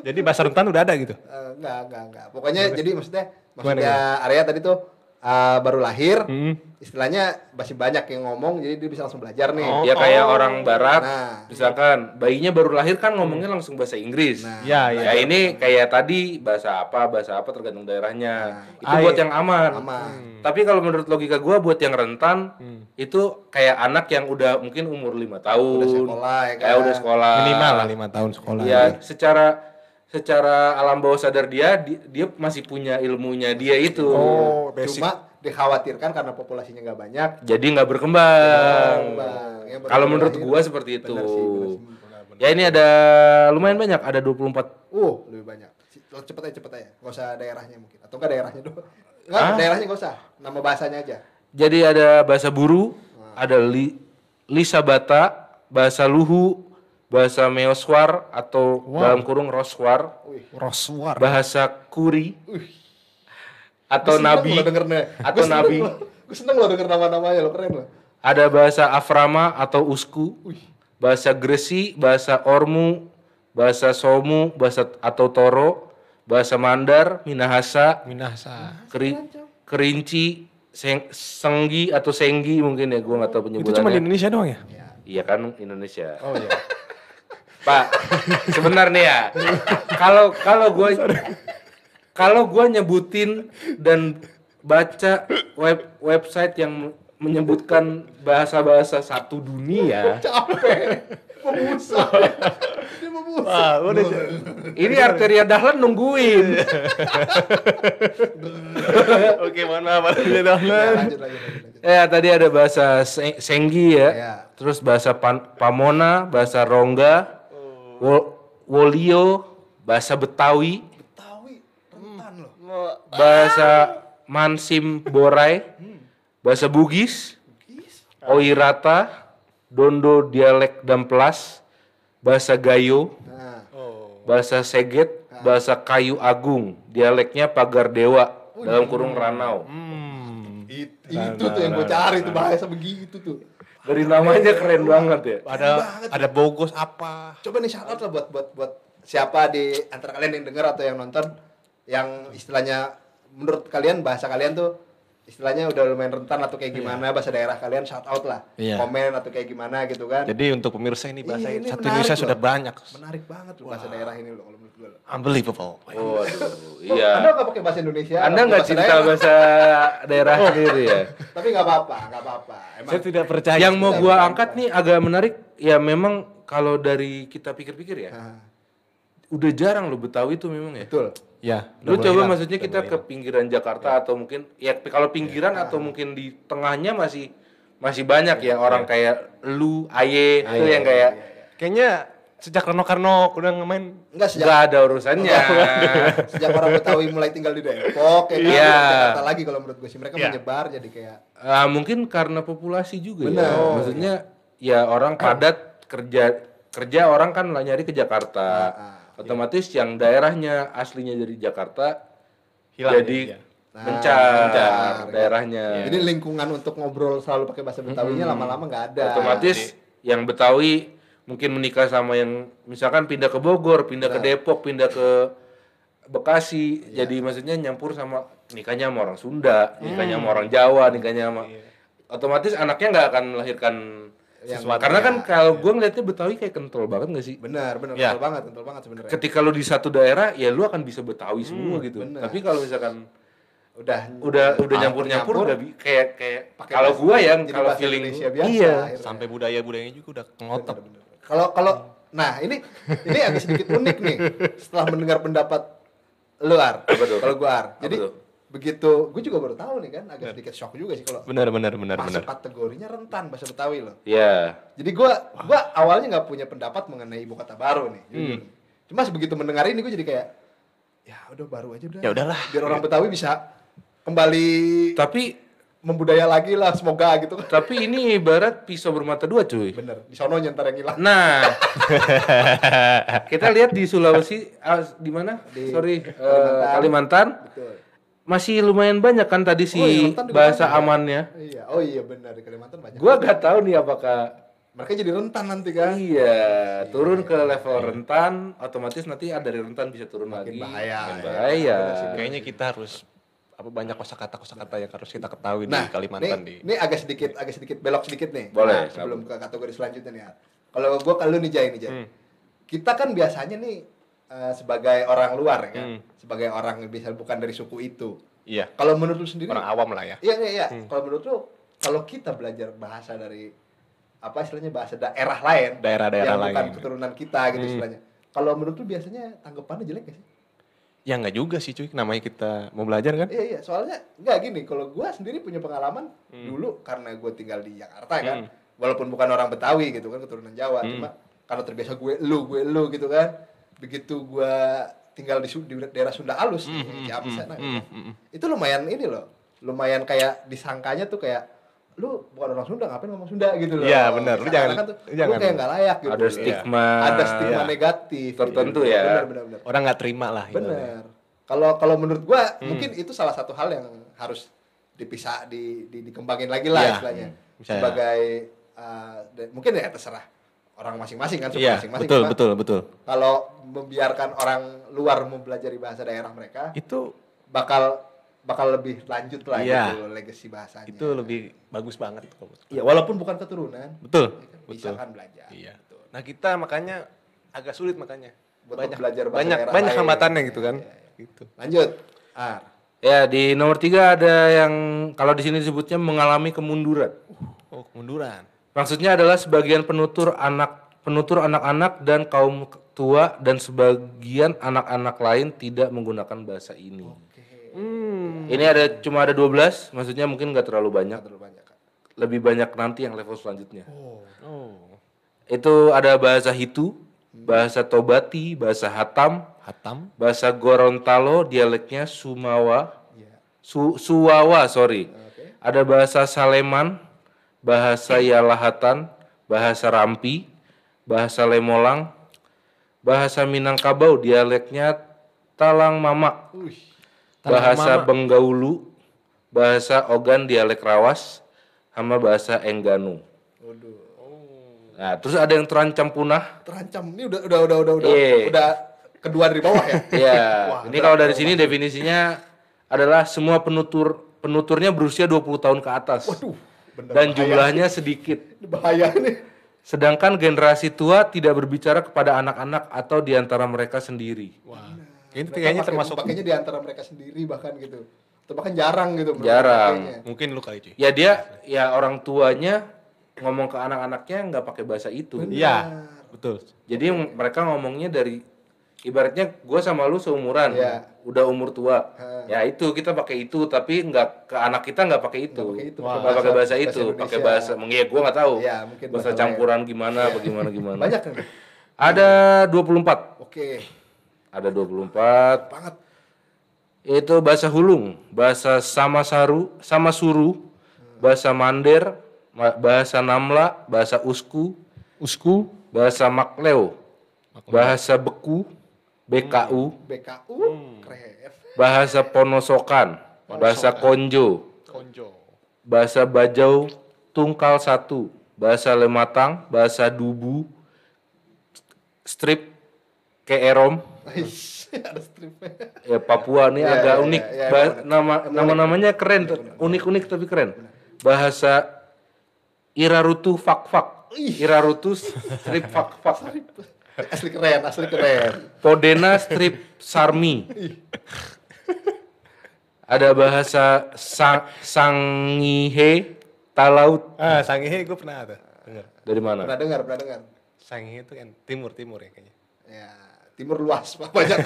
Jadi bahasa rentan udah ada gitu. Eh, enggak, enggak, enggak. Pokoknya jadi maksudnya maksudnya area tadi tuh eh, baru lahir, Hmm. istilahnya masih banyak yang ngomong, jadi dia bisa langsung belajar nih. Oh. Ya kayak orang barat, Nah. misalkan bayinya baru lahir kan ngomongnya langsung bahasa Inggris. Nah, Ya, Ya, ya. ini kayak tadi bahasa apa, bahasa apa tergantung daerahnya. Itu Ah, buat iya. yang aman. Aman. Tapi kalau menurut logika gua buat yang rentan Hmm. itu kayak anak yang udah mungkin umur lima tahun, Udah sekolah ya kayak kan. udah sekolah. Minimal lah lima tahun sekolah. Ya secara secara alam bawah sadar dia, di- dia masih punya ilmunya dia itu. Oh, basic. Cuma dikhawatirkan karena populasinya nggak banyak. Jadi nggak berkembang. Bang, yang baru Kalau menurut gua seperti itu. Benar sih, benar sih. Ya ini ada lumayan banyak, ada 24. Uh, lebih banyak. Cepet aja, cepet aja. Nggak usah daerahnya mungkin. Atau enggak daerahnya doang. Enggak, Ah? daerahnya nggak usah. Nama bahasanya aja. Jadi ada bahasa buru, ada li, lisa bata, bahasa luhu, bahasa meoswar atau dalam kurung roswar, Roswar. bahasa kuri, atau Gua seneng nabi, atau Gua nabi. Gue seneng lo denger nama-namanya lo keren lo. Ada bahasa aframa atau usku, bahasa gresi, bahasa ormu, bahasa somu, bahasa atau toro, bahasa mandar, minahasa, Minahasa. keri, kerinci, seng, senggi atau senggi mungkin ya, gua nggak tahu Itu cuma di penyebutannya. Indonesia doang ya? Iya kan Indonesia. Oh iya. Pak, sebentar nih ya. Kalau kalau gue kalau gue nyebutin dan baca web website yang menyebutkan bahasa-bahasa satu dunia, Capek. Memusa. Dia memusa. Wah, udah. Ini Arteria Dahlan nungguin. Oke, mohon maaf. Arteria Ya, Dahlan. lanjut, lanjut, lanjut, lanjut. Ya tadi ada bahasa Se- Senggi ya, Ya. terus bahasa Pan- Pamona, bahasa Rongga, Wo- Wolio, bahasa Betawi, Betawi, rentan loh. bahasa Mansim Borai, bahasa Bugis, Oirata, Dondo dialek Damplas, bahasa Gayo, Nah, bahasa Seget, bahasa Kayu Agung, dialeknya Pagar Dewa dalam kurung Ranau. Hmm. it- itu tuh yang gue cari tuh bahasa begitu tuh. Dari namanya keren banget ya. Ada ada bogos apa? Coba nih shout out lah buat buat buat siapa di antara kalian yang dengar atau yang nonton yang istilahnya menurut kalian bahasa kalian tuh istilahnya udah lumayan rentan atau kayak gimana bahasa daerah kalian shout out lah Iya. komen atau kayak gimana gitu kan Jadi untuk pemirsa ini bahasa Iya, ini satu Indonesia loh. sudah banyak. menarik banget loh bahasa daerah ini loh Unbelievable. Waduh, anda iya. nggak pakai bahasa Indonesia Anda nggak cinta daerah, bahasa daerah sendiri ya? tapi nggak apa-apa nggak apa-apa emang Saya tidak percaya. Yang mau gua angkat nih agak menarik, ya memang kalau dari kita pikir-pikir ya, udah jarang loh Betawi tuh memang ya. betul Ya. Lu coba mulai maksudnya hilang, kita ke pinggiran Jakarta atau mungkin ya kalau pinggiran atau mungkin di tengahnya masih masih banyak ya orang kayak lu, Aye, itu yang kayak hilang. Kayaknya sejak Rano Karno udah ngemain nggak sejak nggak ada urusannya. sejak orang Betawi mulai tinggal di Depok ya kan Iya. Jakarta lagi kalau menurut gue sih mereka Iya. menyebar jadi kayak Ah, mungkin karena populasi juga Benar. ya. Maksudnya ya orang padat kerja kerja orang kan lah nyari ke Jakarta. Otomatis yang daerahnya aslinya dari Jakarta Hilang jadi ya, iya. mencar, mencar. daerahnya. Jadi lingkungan untuk ngobrol selalu pakai bahasa Betawinya lama-lama nggak ada. Otomatis yang Betawi mungkin menikah sama yang misalkan pindah ke Bogor, pindah ke Depok, pindah ke Bekasi. Jadi maksudnya nyampur sama nikahnya sama orang Sunda, nikahnya sama orang Jawa, nikahnya sama otomatis anaknya nggak akan melahirkan sesuatu. Karena kan kalau gue ngeliatnya Betawi kayak kental banget gak sih? Benar, benar, Ya. kental banget, kental banget sebenarnya. Ketika lu di satu daerah, ya lu akan bisa Betawi semua gitu. bener. Tapi kalau misalkan Udah udah udah nyampur-nyampur nyampur, udah bi- kayak kayak Pakai kalau gua ya jadi kalau feeling Indonesia biasa, iya akhirnya. Sampai budaya-budayanya juga udah ngotot. Kalau kalau nah ini ini agak sedikit unik nih setelah mendengar pendapat luar. Kalau gua Ar. Jadi begitu gue juga baru tahu nih kan agak sedikit shock juga sih kalau Benar benar benar masuk benar. kategorinya rentan bahasa Betawi loh. ya Jadi gua gua awalnya nggak punya pendapat mengenai ibu kota baru nih. jujur. Cuma begitu mendengar ini gue jadi kayak ya udah baru aja udah. Ya udahlah. Biar orang Betawi bisa kembali tapi membudaya lagi lah semoga gitu kan. tapi ini ibarat pisau bermata dua cuy Bener. Di sono nyentar yang hilang. nah kita lihat di Sulawesi ah, di mana Di sorry eh, Kalimantan. Kalimantan Betul. masih lumayan banyak kan tadi si Oh, juga bahasa banyak. amannya Iya. Oh iya benar di Kalimantan banyak. gua gak tahu nih apakah Mereka jadi rentan nanti kan. Iya, turun ke level rentan, otomatis nanti ada dari rentan bisa turun lagi. bahaya. Makin bahaya. Kayaknya kita harus apa banyak kosakata kosakata yang harus kita ketahui Nah, di Kalimantan nih, di. ini agak sedikit agak sedikit belok sedikit nih. Boleh, Nah, sebelum ke kategori selanjutnya nih. Kalau gua kalau nih Jai nih Jai. Hmm. Kita kan biasanya nih eh, sebagai orang luar ya kan, Hmm. sebagai orang yang bisa bukan dari suku itu. Iya. Kalau menurut lu sendiri Orang awam lah ya. Iya iya iya. Hmm. Kalau menurut lu kalau kita belajar bahasa dari apa istilahnya bahasa daerah lain, Daerah-daerah yang bukan lain. keturunan kita gitu Hmm. istilahnya. Kalau menurut lu biasanya tanggapannya jelek gak sih? Ya nggak juga sih cuy, namanya kita mau belajar kan. Iya iya, soalnya nggak gini. Kalau gua sendiri punya pengalaman dulu karena gue tinggal di Jakarta kan, Hmm. walaupun bukan orang Betawi gitu kan keturunan Jawa, Hmm. cuma karena terbiasa gue lu gue lu gitu kan. Begitu gua tinggal di, di daerah Sunda Alus, Hmm, ya hmm, sana, hmm, hmm, hmm. itu lumayan ini loh, lumayan kayak disangkanya tuh kayak lu bukan orang Sunda ngapain ngomong Sunda gitu loh. Iya, benar. Lu jangan- tuh, lu lu jangan- kayak nggak layak gitu. Ada stigma. Ada stigma Iya. negatif Tertentu gitu. ya. Benar benar benar. Orang nggak terima lah. gitu. Bener. Kalau kalau menurut gua Hmm. mungkin itu salah satu hal yang harus dipisah di, di dikembangin lagi lah Iya. istilahnya. Misalnya. Sebagai uh, mungkin ya terserah orang masing-masing kan suku Iya, masing-masing. betul Cuma betul betul. Kalau membiarkan orang luar mempelajari bahasa daerah mereka Itu bakal bakal lebih lanjut lah Iya. gitu legacy bahasanya. itu lebih bagus banget. Iya, walaupun bukan keturunan, Betul. ya kan, bisa Betul. kan belajar. Iya. Gitu. Nah kita makanya agak sulit makanya. Buat banyak belajar bahasa banyak banyak lain. hambatannya gitu Iya, kan. iya, iya. Gitu. Lanjut. Ar. Ya di nomor tiga ada yang kalau di sini disebutnya mengalami kemunduran. Oh kemunduran. Maksudnya adalah sebagian penutur anak penutur anak-anak dan kaum tua dan sebagian anak-anak lain tidak menggunakan bahasa ini. Hmm. Ini ada cuma ada 12, maksudnya mungkin nggak terlalu banyak. Terlalu banyak. Lebih banyak nanti yang level selanjutnya. Oh. Itu ada bahasa Hitu, bahasa Tobati, bahasa Hatam, Hatam. bahasa Gorontalo, dialeknya Sumawa, Iya. Su Suwawa, sorry. Oke. Ada bahasa Saleman, bahasa Yalahatan, bahasa Rampi, bahasa Lemolang, bahasa Minangkabau, dialeknya Talang Mama, Bahasa Benggaulu, bahasa Ogan dialek Rawas, sama bahasa Engganu. Waduh. Nah, terus ada yang terancam punah. Terancam. Ini udah udah udah udah udah, Iya. udah kedua dari bawah ya. Iya, Wah, ini kalau dari sini definisinya adalah semua penutur penuturnya berusia 20 tahun ke atas. Waduh. Bener dan bahaya. jumlahnya sedikit. Ini bahaya nih. Sedangkan generasi tua tidak berbicara kepada anak-anak atau di antara mereka sendiri. Wah. Ini kayaknya termasuk pakainya di antara mereka sendiri bahkan gitu. Atau bahkan jarang gitu. Jarang. pakainya. mungkin lu kali cuy. Ya dia ya orang tuanya ngomong ke anak-anaknya nggak pakai bahasa itu. Iya, betul. Jadi mereka ngomongnya dari ibaratnya gue sama lu seumuran, Iya. udah umur tua. Ha. Ya itu kita pakai itu, tapi nggak ke anak kita nggak pakai itu. pakai itu, Nggak pakai bahasa- bahasa, itu, pakai bahasa. Mungkin ya gue nggak tahu. Mungkin bahasa campuran gimana, bagaimana gimana. Banyak kan? Ada 24. Oke. Ada 24. Banget. Itu bahasa Hulung, bahasa Samasaru, Samasuru, bahasa Mander, ma- bahasa Namla, bahasa Usku, Usku. bahasa Makleo, bahasa Beku, BKU, BKU keren. bahasa Ponosokan, bahasa Konjo, Konjo. bahasa Bajau Tungkal Satu, bahasa Lematang, bahasa Dubu, strip Keerom, ada stripnya. ya Papua nih Iya, agak iya, unik, Ba- emang nama nama namanya keren, unik-unik tapi keren. Bahasa Irarutu Fak Fak, Irarutu strip Fak Fak, Asli keren, asli keren. Podena strip Sarmi. Ada bahasa Sang Sangihe Talaut Ah, Sangihe gue pernah ada. Dengar. dari mana? Pernah dengar, pernah dengar. Sangihe itu kan timur timur ya kayaknya. Ya, timur luas, Pak. banyak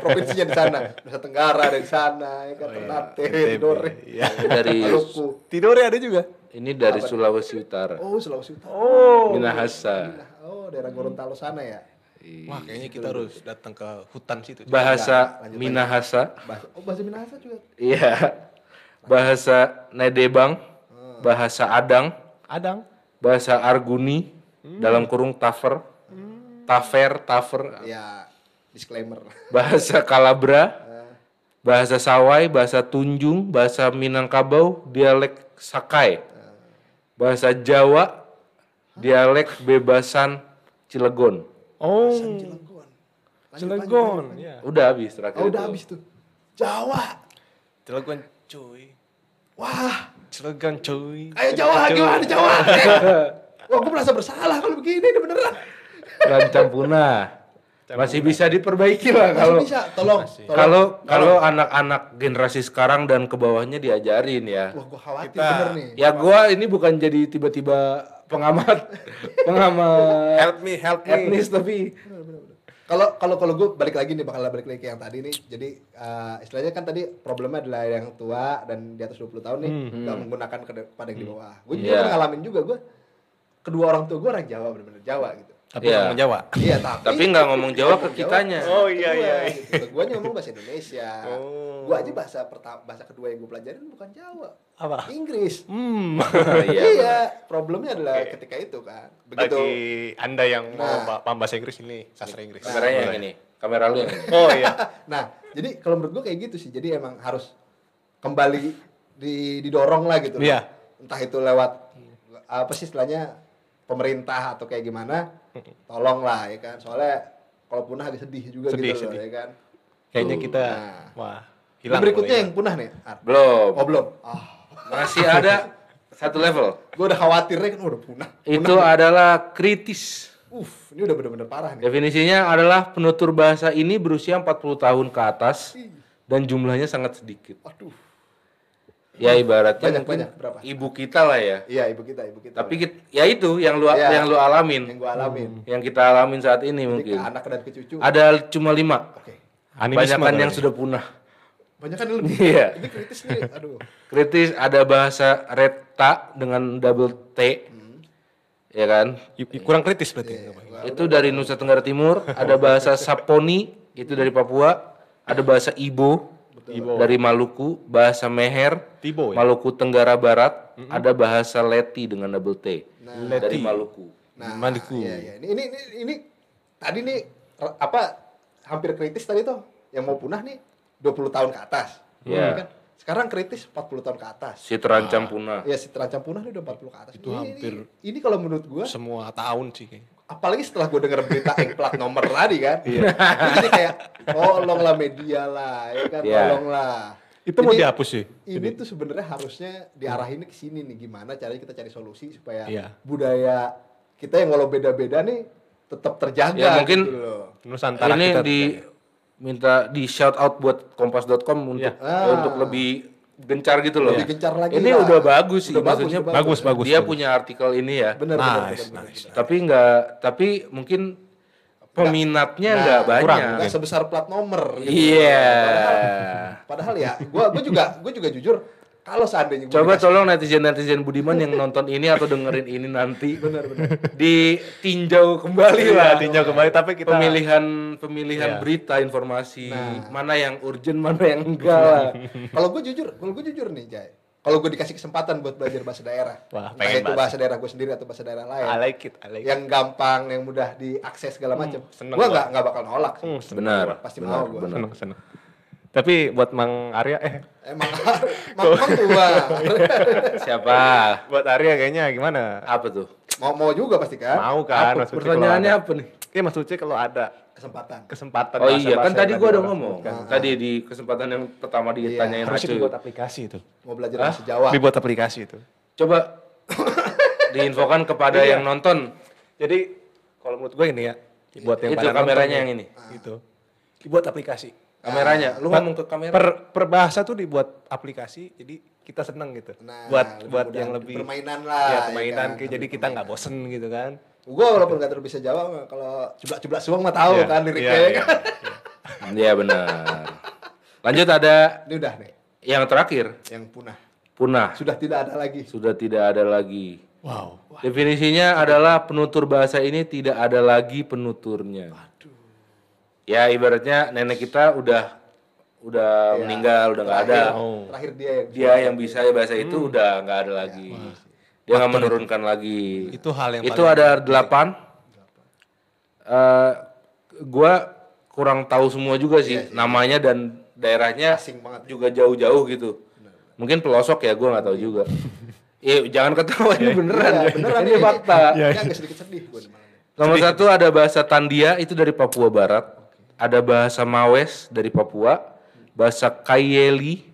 provinsinya di sana. Nusa Tenggara ada di sana, ya kan Ternate, Tidore, Iya. Dari Maluku. Tidore ada juga. ini dari Sulawesi Utara. Oh, Sulawesi Utara. Oh. Minahasa. Nah, oh, daerah Gorontalo sana ya. Wah, kayaknya kita harus datang ke hutan situ. Bahasa lanjut, Minahasa. Bahasa, oh, bahasa Minahasa juga. Iya. Bahasa Nedebang, bahasa Adang, Adang. bahasa Arguni dalam kurung Tafer, Tafer, Tafer, Ya, disclaimer. bahasa Kalabra, bahasa Sawai, bahasa Tunjung, bahasa Minangkabau, dialek Sakai, bahasa Jawa, dialek bebasan Cilegon. Oh. Cilegon. Cilegon. Ya. Udah habis terakhir Oh, udah itu. habis tuh. Jawa. Cilegon cuy. Wah, Cilegon cuy. ayo Jawa, gimana Jawa? Wah, gue merasa bersalah kalau begini, ini beneran. Rancam punah. Masih bisa diperbaiki lah kalau bisa, tolong. tolong. kalau kalau anak-anak generasi sekarang dan ke bawahnya diajarin ya. Wah, gue khawatir Kita- bener nih. Ya gua ini bukan jadi tiba-tiba pengamat pengamat Help me, help me. etnis tapi Kalau kalau kalau gue balik lagi nih bakal balik lagi ke yang tadi nih. Jadi eh, istilahnya kan tadi problemnya adalah yang tua dan di atas 20 tahun nih nggak menggunakan ke- kepada yang di bawah. Gue juga pernah ngalamin juga gue kedua orang tua gue orang Jawa bener-bener Jawa gitu. Tapi Iya. orang Jawa. Iya tapi tapi nggak ngomong Jawa ke kitanya. Oh, iya, iya, iya. Gitu. Gue ngomong bahasa Indonesia. Oh. Gue aja bahasa pertama bahasa kedua yang gue pelajarin bukan Jawa. Apa? Inggris. Hmm. Iya. iya, problemnya adalah ketika itu kan. Begitu. Bagi Anda yang mau Nah. ba- paham bahasa Inggris ini sastra Inggris. Kameranya yang ini, kamera lu yang ini. Oh iya. Nah, jadi kalau menurut gue kayak gitu sih. Jadi emang harus kembali di, didorong lah gitu. loh. Iya. Entah itu lewat apa sih istilahnya pemerintah atau kayak gimana, tolong lah ya kan. Soalnya kalau punah agak sedih juga Sedih, gitu loh sedih. ya kan. Kayaknya kita nah. wah, hilang. berikutnya kalau yang punah nih. Ar. Belum. Oh belum. Ah, Masih ada satu level. gue udah khawatirnya kan udah punah. Itu adalah kritis. Uff, ini udah bener-bener parah nih. Definisinya adalah penutur bahasa ini berusia 40 tahun ke atas dan jumlahnya sangat sedikit. Waduh. Ya ibaratnya Banyak, mungkin banyak. Berapa? ibu kita lah ya. Iya, ibu kita, ibu kita. Tapi kit- ya itu yang lu Iya. yang lu alamin, yang gua alamin. yang kita alamin saat ini Jadi mungkin. ke anak dan ke cucu. Ada cuma lima. Oke. Animisme Banyakan yang kali. sudah punah. Banyak kan lebih. Iya. Ini kritis nih. Aduh. Kritis ada bahasa reta dengan double T. Ya kan? Kurang kritis berarti. Itu dari Nusa Tenggara Timur, ada bahasa Saponi itu dari Papua, ada bahasa Ibo, dari Maluku, bahasa Meher, Tibo ya? Maluku Tenggara Barat, ada bahasa Leti dengan double T dari Leti. Maluku. Nah, Maluku. Iya, iya. Ini, ini, ini, ini tadi nih apa hampir kritis tadi tuh yang mau punah nih 20 tahun ke atas. Iya. Kan? Sekarang kritis 40 tahun ke atas. Si terancam punah. Ya si terancam punah nih udah 40 ke atas. Itu ini, hampir- ini, ini kalau menurut gua Semua tahun sih kayaknya. Apalagi setelah gue denger berita yang plat nomor tadi kan. Iya. jadi kayak tolonglah media lah, ya kan Iya. tolonglah. Itu mau Ini- dihapus sih. Ini tuh sebenarnya harusnya diarahin ke sini nih gimana caranya kita cari solusi supaya Iya. budaya kita yang walau beda-beda nih tetap terjaga. Ya, mungkin- gitu loh. Nusantara ini kita di minta di shout out buat kompas.com untuk Iya. Ah. untuk lebih gencar gitu loh. Lebih gencar lagi Ini lah. udah bagus sih Udah bagus, maksudnya. udah bagus, bagus, Dia bagus. punya artikel ini ya. Bener, Nice, bener, bener, nice. bener. Tapi enggak tapi mungkin peminatnya enggak Nah, banyak. kurang. Nggak sebesar plat nomor. gitu. Iya. Padahal, padahal ya, gua gua juga gua juga jujur kalau seandainya Coba dikasih- tolong netizen-netizen Budiman yang nonton ini atau dengerin ini nanti bener. ditinjau kembali Iya, lah. tinjau kembali tapi kita pemilihan pemilihan Iya. berita informasi Nah. mana yang urgent mana yang enggak lah. Kalau gue jujur, kalau gue jujur nih, Jay. Kalau gue dikasih kesempatan buat belajar bahasa daerah, Wah, pengen itu bahasa daerah gue sendiri atau bahasa daerah lain, I like it, I like it. yang gampang, yang mudah diakses segala macam, seneng gue gua. nggak nggak bakal nolak. Hmm, Benar. Pasti benar, mau gua. benar. Seneng, seneng. Tapi buat Mang Arya, eh Emang, emang, emang tua. Siapa? buat Arya kayaknya gimana? Apa tuh? mau mau juga pasti kan? Mau kan? Apa? Mas Uci Pertanyaannya apa nih? ada. Kayak Mas Uci kalau ada Kesempatan. kesempatan Oh iya, kan tadi yang gua udah ngomong. sebutkan. Tadi di kesempatan yang pertama ditanyain Harusnya Acuy. dibuat aplikasi itu. Mau belajar bahasa Jawa. Dibuat aplikasi itu. Coba diinfokan kepada Iya. yang nonton. Jadi kalau menurut gue ini ya, buat yang Itu pada kameranya nonton yang ya, ini. Gitu. Dibuat aplikasi. Kameranya, lu Per- ngomong ke kamera. Per, per bahasa tuh dibuat aplikasi, jadi kita seneng gitu. Nah, buat lebih buat yang lebih permainan lah, Ya, ya permainan kan? kayak jadi kita nggak bosen gitu kan. Gue walaupun gak terlalu bisa Jawa, kalau ceblak-ceblak suang mah tahu Iya, kan liriknya iya, ya iya. kan. Iya benar. Lanjut ada Ini udah nih, yang terakhir, yang punah. punah. Sudah tidak ada lagi. Sudah tidak ada lagi. Wow. Definisinya adalah penutur bahasa ini tidak ada lagi penuturnya. Ya ibaratnya nenek kita udah udah meninggal, udah nggak ada. Oh. Terakhir dia yang Dia yang bisa bahasa itu udah nggak ada lagi. Dia nggak menurunkan lagi. Itu hal yang Itu ada delapan. Eh, gua kurang tahu semua juga sih namanya dan daerahnya Asing banget. juga jauh-jauh gitu. Mungkin pelosok ya, gua nggak tahu juga. Iya, jangan ketawa ini beneran. Iya, beneran ini fakta. Ini agak sedikit sedih gue Nomor satu ada bahasa Tandia itu dari Papua Barat. Ada bahasa Mawes dari Papua. Bahasa Kayeli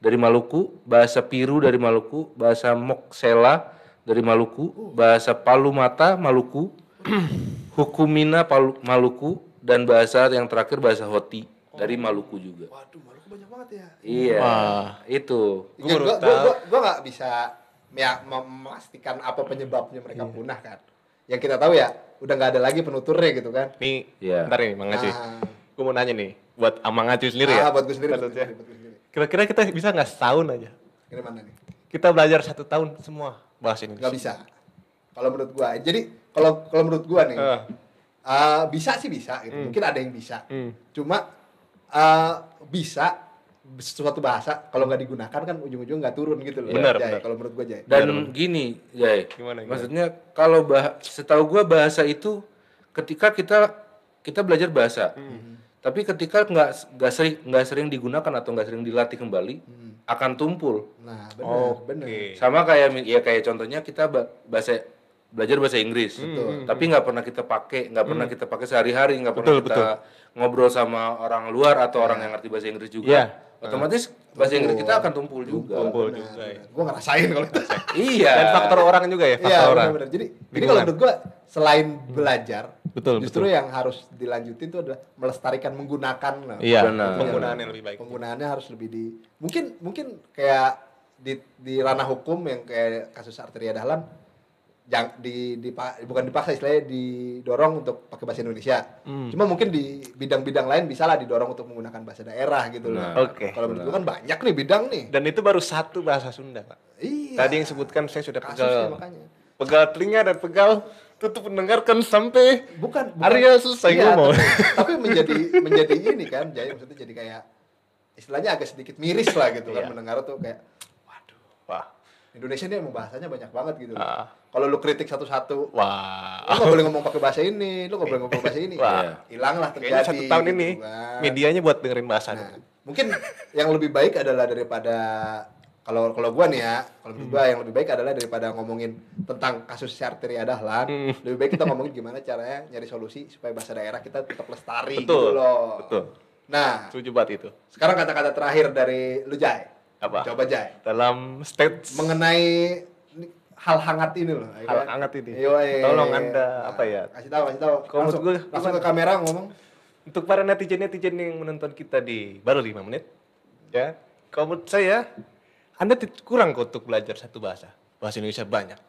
dari Maluku. Bahasa Piru dari Maluku. Bahasa Moksela dari Maluku. Bahasa Palumata Maluku. Hukumina Palu- Maluku. Dan bahasa yang terakhir bahasa Hoti dari Maluku juga. Waduh, Maluku banyak banget ya. Iya, Wah. itu. Gua gua, gua, gua, gua nggak bisa ya, memastikan apa penyebabnya mereka punah kan. Yang kita tahu ya udah nggak ada lagi penuturnya gitu kan. Nih, Iya. ntar nih Mang Acuy. Ah. Gue mau nanya nih, buat Amang Acuy sendiri ah, ya. buat gue sendiri. Kira-kira kita bisa nggak setahun aja? Ini mana nih? Kita belajar satu tahun semua bahasa Indonesia. Nggak bisa. Kalau menurut gua, jadi kalau kalau menurut gua nih, Ah. ah, bisa sih bisa gitu. Mungkin ada yang bisa. Hmm. Cuma ah, bisa suatu bahasa kalau nggak digunakan kan ujung-ujung nggak turun gitu loh. Benar. Kalau menurut gua Jay. Dan gini, Jay. Gimana, gimana? Maksudnya kalau bah setahu gua bahasa itu ketika kita kita belajar bahasa. Hmm. Tapi ketika nggak nggak sering nggak sering digunakan atau nggak sering dilatih kembali akan tumpul. Nah, benar, Oke. benar. Sama kayak ya kayak contohnya kita ba- bahasa belajar bahasa Inggris. Betul. Tapi nggak pernah kita pakai, nggak pernah kita pakai sehari-hari, nggak pernah Hmm. Betul, kita ngobrol sama orang luar atau orang yang ngerti bahasa Inggris juga. Iya. Otomatis bahasa Inggris kita akan tumpul juga. Kumpul juga ya. Gue ngerasain kalau itu. Iya. Dan faktor orang juga ya, faktor Iya, orang. benar-benar. Jadi, jadi kalau menurut gua selain belajar, Betul, justru yang harus dilanjutin itu adalah melestarikan menggunakan. lah. Iya, Benar. penggunaan yang lebih baik. Penggunaannya harus lebih di mungkin mungkin kayak di di ranah hukum yang kayak kasus Arteria Dahlan jang, di, di bukan dipaksa istilahnya didorong untuk pakai bahasa Indonesia. Hmm. Cuma mungkin di bidang-bidang lain bisa lah didorong untuk menggunakan bahasa daerah gitu loh. Nah, Oke. Kalau menurut kan banyak nih bidang nih. Dan itu baru satu bahasa Sunda, Pak. Iya. Tadi yang sebutkan saya sudah Kasusnya pegal. makanya. Pegal telinga dan pegal tutup mendengarkan sampai Bukan, bukan Arya selesai iya, ngomong. Tapi, tapi menjadi menjadi ini kan, jadi maksudnya jadi kayak istilahnya agak sedikit miris lah gitu kan Iya. mendengar tuh kayak waduh Wah. Indonesia ini emang bahasanya banyak banget gitu. loh. Ah. Kalau lu kritik satu-satu, Wah. lu nggak boleh ngomong pakai bahasa ini, lu nggak boleh ngomong pakai bahasa ini. Wah. Iya. Hilanglah terjadi. Kayaknya satu tahun gitu ini kan. medianya buat dengerin bahasa. Nah, mungkin yang lebih baik adalah daripada kalau kalau gua nih ya, kalau menurut gua yang lebih baik adalah daripada ngomongin tentang kasus si Arteria Dahlan, Hmm. lebih baik kita ngomongin gimana caranya nyari solusi supaya bahasa daerah kita tetap lestari Betul, gitu loh. betul. Nah, Setuju banget itu. sekarang kata-kata terakhir dari lu Jai. Apa? Coba Jai. Dalam stage Mengenai hal hangat ini loh. ya Hal kan? hangat ini. Yoi. Tolong Anda, apa ya? Kasih tahu, kasih tahu. Kalau Langsung, gua, langsung ke kamera ngomong. untuk para netizen-netizen yang menonton kita di baru lima menit, ya, kalau menurut saya, Anda kurang kok untuk belajar satu bahasa. Bahasa Indonesia banyak.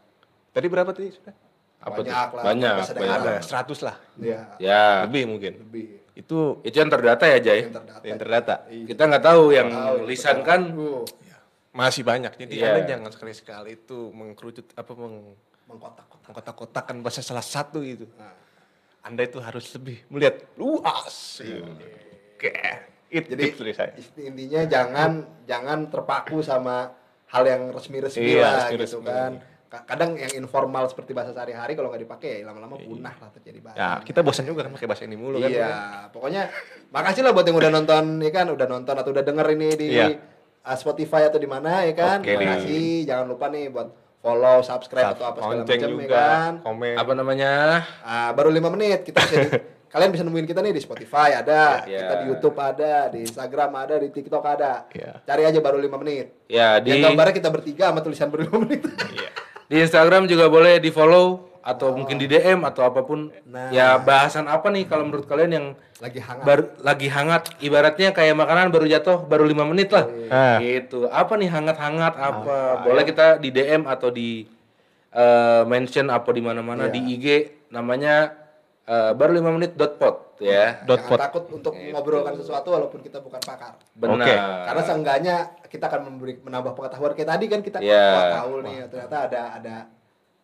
Tadi berapa tadi sudah? Apa tuh? Banyak lah, Banyak. Ada 100 lah. Iya. Ya, Lebih mungkin. Lebih. Itu itu yang terdata ya, Jay. Yang terdata. yang terdata. Kita nggak tahu yang Tahu, lisan betul. kan Uh, Masih banyak. Jadi Iya. Anda jangan sekali-sekali itu mengkerucut apa meng mengkotak-kotak. mengkotak-kotakan bahasa salah satu itu. Nah, Anda itu harus lebih melihat luas. Oke. Itu jadi saya. intinya jangan jangan terpaku sama hal yang resmi-resmi Iya, lah resmi-resmi. gitu kan. Ka- Kadang yang informal seperti bahasa sehari-hari kalau nggak dipakai ya lama-lama punah lah terjadi bahasa. Ya, kita bosan juga kan pakai bahasa ini mulu kan. Iya, pokoknya makasih lah buat yang udah nonton ya kan, udah nonton atau udah denger ini di Iya. uh, Spotify atau di mana ya kan. Oke, Terima nih. kasih, jangan lupa nih buat follow, subscribe atau apa segala macam ya juga, kan. komen. apa namanya? Ah, baru lima menit kita bisa di- kalian bisa nemuin kita nih di Spotify ada, Iya. kita di YouTube ada, di Instagram ada, di TikTok ada. Iya. Cari aja baru lima menit. Ya di Yang gambarnya kita bertiga sama tulisan baru lima menit. Iya. di Instagram juga boleh di follow atau mungkin di DM atau apa pun. Nah. Ya bahasan apa nih kalau menurut kalian yang Lagi hangat. baru lagi hangat ibaratnya kayak makanan baru jatuh baru lima menit lah Ah. gitu apa nih hangat-hangat apa boleh kita di DM atau di eh, mention apa di mana-mana Iya. di IG namanya eh, baru lima menit dot pot ya Dot Jangan pot. takut untuk mengobrolkan sesuatu walaupun kita bukan pakar. benar Oke. Karena seenggaknya kita akan memberi menambah pengetahuan kayak tadi kan kita wah tahu nih ternyata ada ada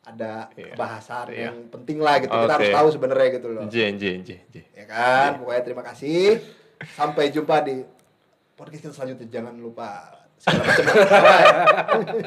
ada Iya. bahasan Iya. yang penting lah gitu. Kita Oke. harus tahu sebenarnya gitu loh. J, J, J, J. Ya kan? Pokoknya terima kasih. Sampai jumpa di podcast kita selanjutnya. Jangan lupa segala macam. Bye.